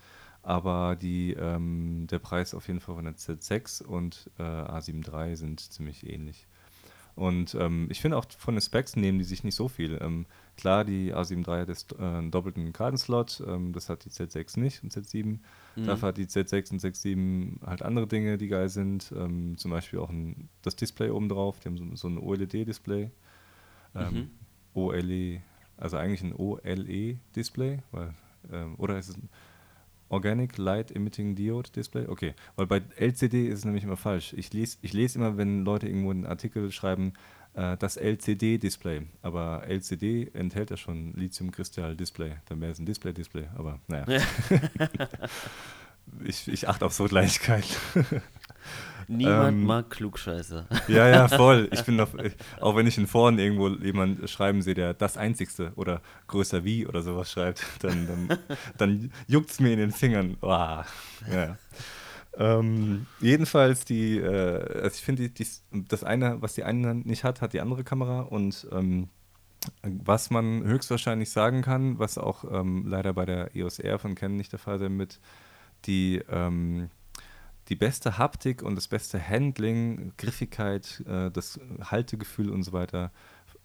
aber die, ähm, der Preis auf jeden Fall von der Z6 und äh, A7 III sind ziemlich ähnlich. Und ähm, ich finde auch von den Specs nehmen die sich nicht so viel. Ähm, klar, die A7 III hat jetzt, äh, einen doppelten Kartenslot, ähm, das hat die Z6 nicht und Z7. Mhm. Dafür hat die Z6 und Z7 halt andere Dinge, die geil sind. Ähm, zum Beispiel auch ein, das Display oben drauf. Die haben so, so ein OLED-Display. Ähm, Mhm. OLE, also eigentlich ein OLE-Display, weil, ähm, oder ist es ein Organic Light Emitting Diode Display? Okay, weil bei LCD ist es nämlich immer falsch. Ich lese ich les immer, wenn Leute irgendwo einen Artikel schreiben, äh, das LCD-Display, aber LCD enthält ja schon Lithium-Kristall-Display, dann wäre es ein Display-Display, aber naja. ich, ich achte auf so Gleichkeit. Niemand ähm, mag Klugscheißer. Ja, ja, voll. Ich bin doch, auch wenn ich in Foren irgendwo jemand schreiben sehe, der das Einzigste oder größer wie oder sowas schreibt, dann, dann, dann juckt es mir in den Fingern. Uah. Ja. Ähm, jedenfalls die, äh, also ich finde, das eine, was die eine nicht hat, hat die andere Kamera und ähm, was man höchstwahrscheinlich sagen kann, was auch ähm, leider bei der EOS R von Canon nicht der Fall sein wird, die, ähm, die beste Haptik und das beste Handling, Griffigkeit, äh, das Haltegefühl und so weiter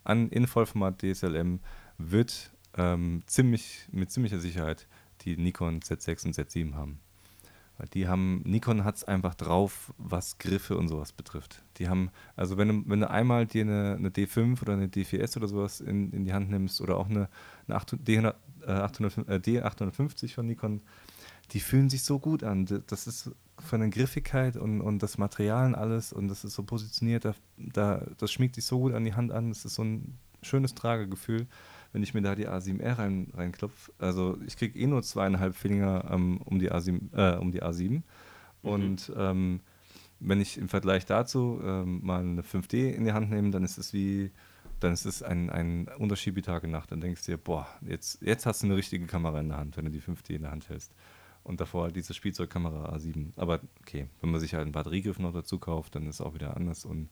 an, in Vollformat DSLM wird ähm, ziemlich, mit ziemlicher Sicherheit die Nikon Z6 und Z7 haben. Weil die haben, Nikon hat es einfach drauf, was Griffe und sowas betrifft. Die haben, also wenn du, wenn du einmal dir eine, eine D5 oder eine D4S oder sowas in, in die Hand nimmst oder auch eine, eine 800, D100, äh, 800, äh, D850 von Nikon, die fühlen sich so gut an. Das ist von der Griffigkeit und, und das Material und alles und das ist so positioniert, da, da, das schmiegt sich so gut an die Hand an. Das ist so ein schönes Tragegefühl, wenn ich mir da die A7R rein, reinklopfe. Also ich kriege eh nur zweieinhalb Finger ähm, um, die A7, äh, um die A7 und ähm, wenn ich im Vergleich dazu ähm, mal eine 5D in die Hand nehme, dann ist es wie, dann ist es ein, ein Unterschied wie Tag und Nacht. Dann denkst du dir, boah, jetzt, jetzt hast du eine richtige Kamera in der Hand, wenn du die 5D in der Hand hältst. Und davor halt diese Spielzeugkamera A7. Aber okay, wenn man sich halt einen Batteriegriff noch dazu kauft, dann ist es auch wieder anders. Und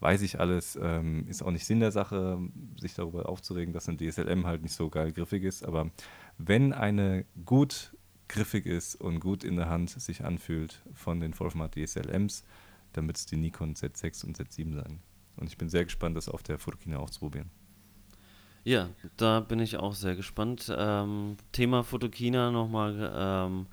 weiß ich alles, ähm, ist auch nicht Sinn der Sache, sich darüber aufzuregen, dass ein DSLM halt nicht so geil griffig ist. Aber wenn eine gut griffig ist und gut in der Hand sich anfühlt von den Vollformat DSLMs, dann wird es die Nikon Z6 und Z7 sein. Und ich bin sehr gespannt, das auf der Fotokina auszuprobieren. Ja, da bin ich auch sehr gespannt. Ähm, Thema Fotokina nochmal. Ähm,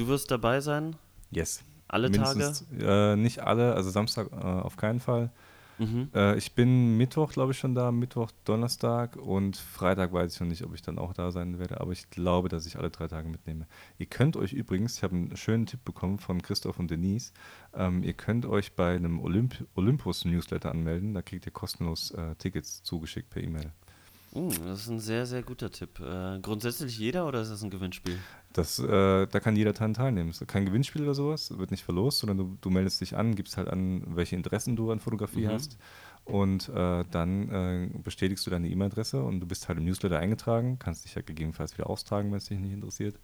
Du wirst dabei sein? Yes. Alle Mindestens, Tage? Äh, nicht alle, also Samstag äh, auf keinen Fall. Mhm. Äh, ich bin Mittwoch, glaube ich, schon da, Mittwoch, Donnerstag und Freitag weiß ich noch nicht, ob ich dann auch da sein werde, aber ich glaube, dass ich alle drei Tage mitnehme. Ihr könnt euch übrigens, ich habe einen schönen Tipp bekommen von Christoph und Denise, ähm, ihr könnt euch bei einem Olymp Olympus-Newsletter anmelden, da kriegt ihr kostenlos äh, Tickets zugeschickt per E-Mail. Uh, das ist ein sehr, sehr guter Tipp. Äh, grundsätzlich jeder oder ist das ein Gewinnspiel? Das, äh, da kann jeder daran teilnehmen. Es ist kein Gewinnspiel oder sowas, wird nicht verlost, sondern du, du meldest dich an, gibst halt an, welche Interessen du an Fotografie Mhm. hast. Und äh, dann äh, bestätigst du deine E-Mail-Adresse und du bist halt im Newsletter eingetragen, kannst dich ja gegebenenfalls wieder austragen, wenn es dich nicht interessiert.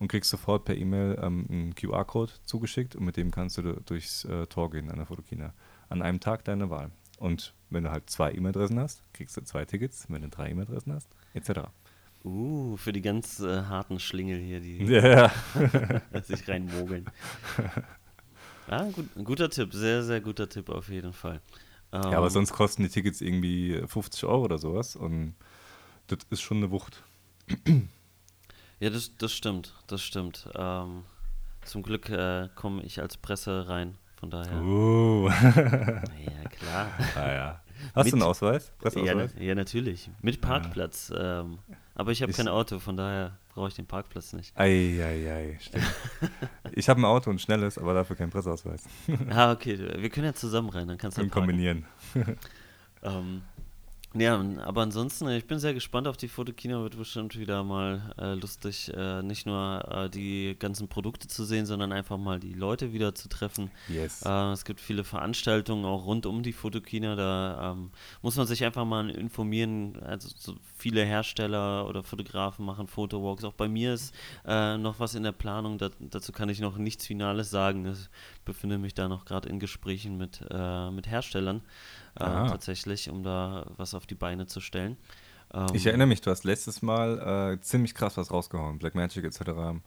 Und kriegst sofort per E-Mail ähm, einen QR-Code zugeschickt und mit dem kannst du du durchs äh, Tor gehen an der Fotokina. An einem Tag deiner Wahl. Und wenn du halt zwei E-Mail-Adressen hast, kriegst du zwei Tickets. Wenn du drei E-Mail-Adressen hast, etc. Uh, für die ganz äh, harten Schlingel hier, die Ja. sich reinmogeln. Ja, gut, ein guter Tipp, sehr, sehr guter Tipp auf jeden Fall. Ja, aber Ähm, sonst kosten die Tickets irgendwie 50 Euro oder sowas und das ist schon eine Wucht. Ja, das, das stimmt, das stimmt. Ähm, zum Glück äh, komme ich als Presse rein, von daher. Uh. Ja, klar. ah, ja. Hast Mit- du einen Ausweis? Ja, Presseausweis? na- ja, natürlich. Mit Parkplatz. Ähm, aber ich habe kein Auto, von daher brauche ich den Parkplatz nicht. Eieiei, stimmt. ich habe ein Auto und schnelles, aber dafür keinen Presseausweis. Ah, okay, wir können ja zusammen rein, dann kannst du parken. kombinieren. Ähm, ja, aber ansonsten, ich bin sehr gespannt auf die Fotokina, wird bestimmt wieder mal äh, lustig, äh, nicht nur äh, die ganzen Produkte zu sehen, sondern einfach mal die Leute wieder zu treffen. Yes. Äh, es gibt viele Veranstaltungen auch rund um die Fotokina, da ähm, muss man sich einfach mal informieren. Also so viele Hersteller oder Fotografen machen Fotowalks. Auch bei mir ist äh, noch was in der Planung, da, dazu kann ich noch nichts Finales sagen. Ich befinde mich da noch gerade in Gesprächen mit, äh, mit Herstellern äh, Aha. tatsächlich, um da was auf die Beine zu stellen. Ähm, Ich erinnere mich, du hast letztes Mal äh, ziemlich krass was rausgehauen. Blackmagic etc.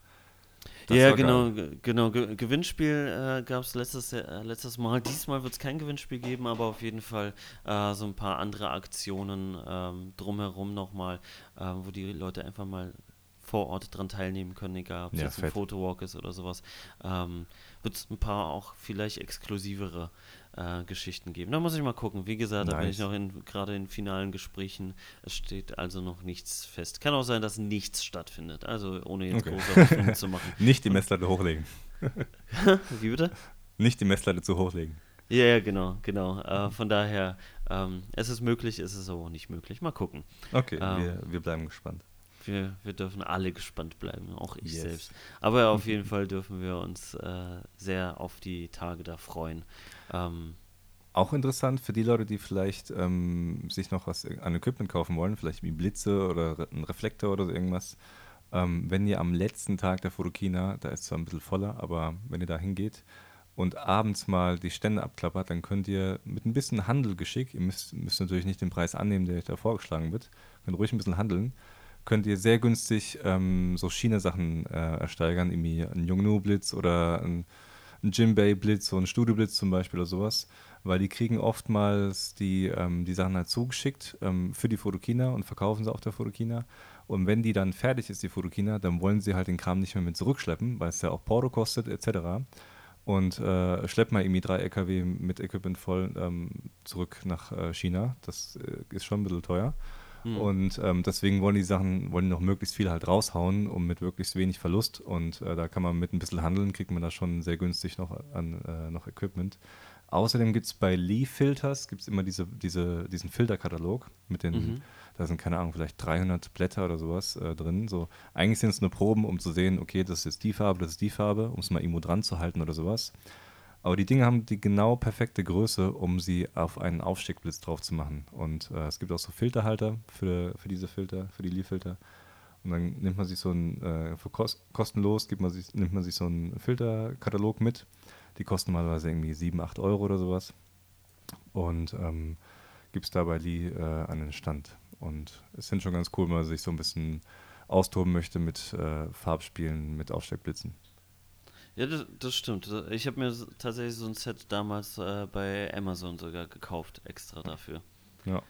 Das ja, genau, genau. Ge Gewinnspiel äh, gab es letztes, äh, letztes Mal. Diesmal wird es kein Gewinnspiel geben, aber auf jeden Fall äh, so ein paar andere Aktionen ähm, drumherum nochmal, äh, wo die Leute einfach mal vor Ort dran teilnehmen können, egal ob es Ja, jetzt ein fett. Fotowalk ist oder sowas. Ähm, wird es ein paar auch vielleicht exklusivere äh, Geschichten geben. Da muss ich mal gucken. Wie gesagt, da bin ich Nice. noch in, gerade in finalen Gesprächen. Es steht also noch nichts fest. Kann auch sein, dass nichts stattfindet. Also ohne jetzt Okay. große Hoffnung zu machen. Nicht die Messlatte hochlegen. Wie bitte? Nicht die Messlatte zu hochlegen. Ja, ja, genau, genau. Äh, von daher, ähm, es ist möglich, es ist aber auch nicht möglich. Mal gucken. Okay, Ähm. wir, wir bleiben gespannt. Wir, wir dürfen alle gespannt bleiben, auch ich Yes. selbst. Aber auf jeden Fall dürfen wir uns äh, sehr auf die Tage da freuen. Ähm, Auch interessant für die Leute, die vielleicht ähm, sich noch was an Equipment kaufen wollen, vielleicht wie Blitze oder Re- ein Reflektor oder so irgendwas. Ähm, wenn ihr am letzten Tag der Fotokina, da ist zwar ein bisschen voller, aber wenn ihr da hingeht und abends mal die Stände abklappert, dann könnt ihr mit ein bisschen Handelgeschick, ihr müsst, müsst natürlich nicht den Preis annehmen, der euch da vorgeschlagen wird, könnt ruhig ein bisschen handeln, könnt ihr sehr günstig ähm, so China-Sachen äh, ersteigern, irgendwie ein Yongnuo-Blitz oder ein, ein Jimbei-Blitz, so ein Studio-Blitz zum Beispiel oder sowas, weil die kriegen oftmals die, ähm, die Sachen halt zugeschickt ähm, für die Fotokina und verkaufen sie auf der Fotokina. Und wenn die dann fertig ist, die Fotokina, dann wollen sie halt den Kram nicht mehr mit zurückschleppen, weil es ja auch Porto kostet etc. Und äh, schleppt mal irgendwie drei LKW mit Equipment voll ähm, zurück nach äh, China. Das äh, ist schon ein bisschen teuer. Hm. Und ähm, deswegen wollen die Sachen, wollen noch möglichst viel halt raushauen, um mit möglichst wenig Verlust. Und äh, da kann man mit ein bisschen handeln, kriegt man da schon sehr günstig noch an äh, noch Equipment. Außerdem gibt es bei Lee Filters gibt's immer diese, diese, diesen Filterkatalog mit den, Mhm. da sind keine Ahnung, vielleicht 300 Blätter oder sowas äh, drin. So, eigentlich sind es nur Proben, um zu sehen, okay, das ist jetzt die Farbe, das ist die Farbe, um es mal irgendwo dran zu halten oder sowas. Aber die Dinge haben die genau perfekte Größe, um sie auf einen Aufsteckblitz drauf zu machen. Und äh, es gibt auch so Filterhalter für, für diese Filter, für die Lee-Filter. Und dann nimmt man sich so ein, äh, für kos kostenlos gibt man sich, nimmt man sich so einen Filterkatalog mit. Die kosten normalerweise irgendwie 7, 8 Euro oder sowas. Und ähm, gibt es da bei Lee äh, an den Stand. Und es sind schon ganz cool, wenn man sich so ein bisschen austoben möchte mit äh, Farbspielen, mit Aufsteckblitzen. Ja, das, das stimmt. Ich habe mir tatsächlich so ein Set damals äh, bei Amazon sogar gekauft, extra dafür. Ja.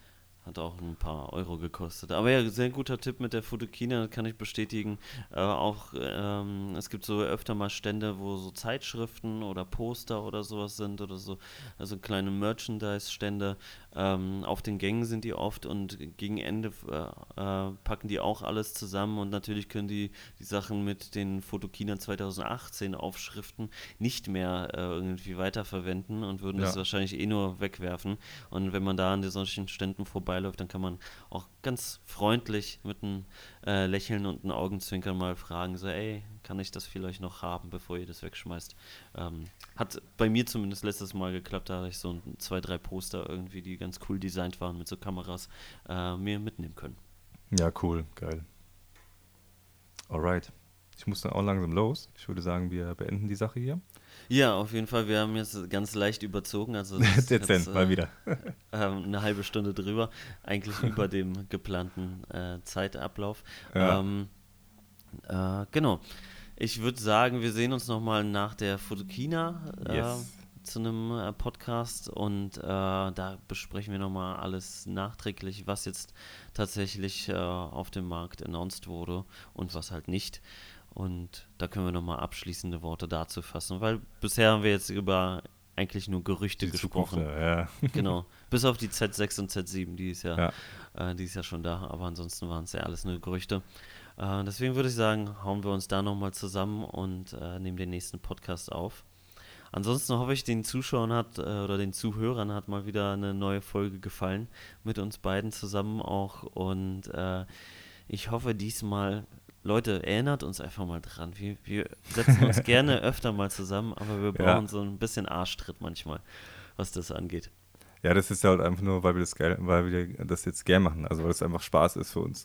hat auch ein paar Euro gekostet. Aber ja, sehr guter Tipp mit der Fotokina, kann ich bestätigen. Äh, auch ähm, es gibt so öfter mal Stände, wo so Zeitschriften oder Poster oder sowas sind oder so, also kleine Merchandise-Stände. Ähm, auf den Gängen sind die oft und gegen Ende äh, äh, packen die auch alles zusammen und natürlich können die die Sachen mit den Fotokina 2018 Aufschriften nicht mehr äh, irgendwie weiterverwenden und würden ja. das wahrscheinlich eh nur wegwerfen. Und wenn man da an solchen Ständen vorbei vorbeiläuft, dann kann man auch ganz freundlich mit einem äh, Lächeln und einem Augenzwinkern mal fragen, so, ey, kann ich das vielleicht noch haben, bevor ihr das wegschmeißt? Ähm, hat bei mir zumindest letztes Mal geklappt, da hatte ich so ein, zwei, drei Poster irgendwie, die ganz cool designt waren mit so Kameras, äh, mir mitnehmen können. Ja, cool, geil. Alright. Ich muss dann auch langsam los. Ich würde sagen, wir beenden die Sache hier. Ja, auf jeden Fall. Wir haben jetzt ganz leicht überzogen. Also Dezent, jetzt, mal wieder. Äh, eine halbe Stunde drüber. Eigentlich über dem geplanten äh, Zeitablauf. Ja. Ähm, äh, genau. Ich würde sagen, wir sehen uns nochmal nach der Fotokina äh, yes. Zu einem äh, Podcast und äh, da besprechen wir nochmal alles nachträglich, was jetzt tatsächlich auf dem Markt announced wurde und was halt nicht. Und da können wir nochmal abschließende Worte dazu fassen, weil bisher haben wir jetzt über eigentlich nur Gerüchte die gesprochen. Zukunft, ja. genau. Bis auf die Z6 und Z7, die ist ja, ja. Äh, die ist ja schon da, aber ansonsten waren es ja alles nur Gerüchte. Äh, deswegen würde ich sagen, hauen wir uns da nochmal zusammen und äh, nehmen den nächsten Podcast auf. Ansonsten hoffe ich, den Zuschauern hat äh, oder den Zuhörern hat mal wieder eine neue Folge gefallen mit uns beiden zusammen auch und äh, ich hoffe diesmal Leute, erinnert uns einfach mal dran. Wir, wir setzen uns gerne öfter mal zusammen, aber wir brauchen ja. so ein bisschen Arschtritt manchmal, was das angeht. Ja, das ist halt einfach nur, weil wir das, geil, weil wir das jetzt gern machen. Also weil es einfach Spaß ist für uns.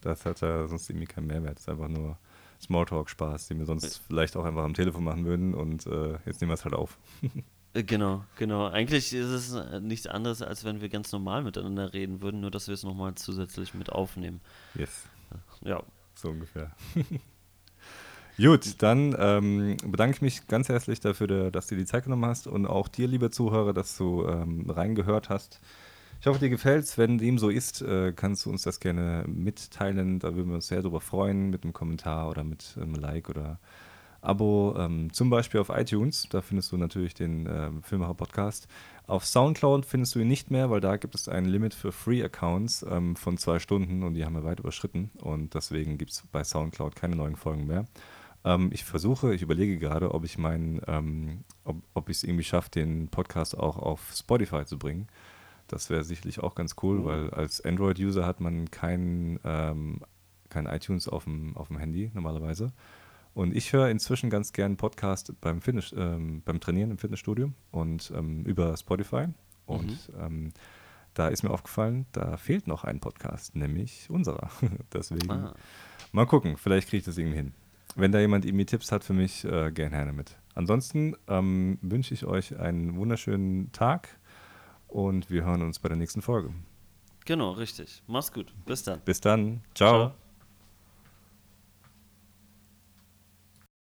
Das hat ja sonst irgendwie keinen Mehrwert. Das ist einfach nur Smalltalk-Spaß, den wir sonst vielleicht auch einfach am Telefon machen würden und äh, jetzt nehmen wir es halt auf. Äh, genau, genau. Eigentlich ist es äh, nichts anderes, als wenn wir ganz normal miteinander reden würden, nur dass wir es nochmal zusätzlich mit aufnehmen. Yes. Ja, so ungefähr. Gut, dann ähm, bedanke ich mich ganz herzlich dafür, dass du dir die Zeit genommen hast und auch dir, lieber Zuhörer, dass du ähm, reingehört hast. Ich hoffe, dir gefällt es. Wenn dem so ist, äh, kannst du uns das gerne mitteilen. Da würden wir uns sehr darüber freuen, mit einem Kommentar oder mit einem Like oder Abo, ähm, zum Beispiel auf iTunes. Da findest du natürlich den ähm, Filmmacher Podcast. Auf Soundcloud findest du ihn nicht mehr, weil da gibt es ein Limit für Free-Accounts ähm, von zwei Stunden und die haben wir weit überschritten. Und deswegen gibt es bei Soundcloud keine neuen Folgen mehr. Ähm, ich versuche, ich überlege gerade, ob ich meinen, ob, ob ich es irgendwie schaffe, den Podcast auch auf Spotify zu bringen. Das wäre sicherlich auch ganz cool, mhm. weil als Android-User hat man kein, ähm, kein iTunes auf dem, auf dem Handy normalerweise. Und ich höre inzwischen ganz gern Podcast beim, Fitness, ähm, beim Trainieren im Fitnessstudio und ähm, über Spotify. Und mhm. ähm, da ist mir aufgefallen, da fehlt noch ein Podcast, nämlich unserer. Deswegen ah. mal gucken, vielleicht kriege ich das irgendwie hin. Wenn da jemand irgendwie Tipps hat für mich, äh, gerne her damit. Ansonsten ähm, wünsche ich euch einen wunderschönen Tag und wir hören uns bei der nächsten Folge. Genau, richtig. Mach's gut. Bis dann. Bis dann. Ciao. Ciao.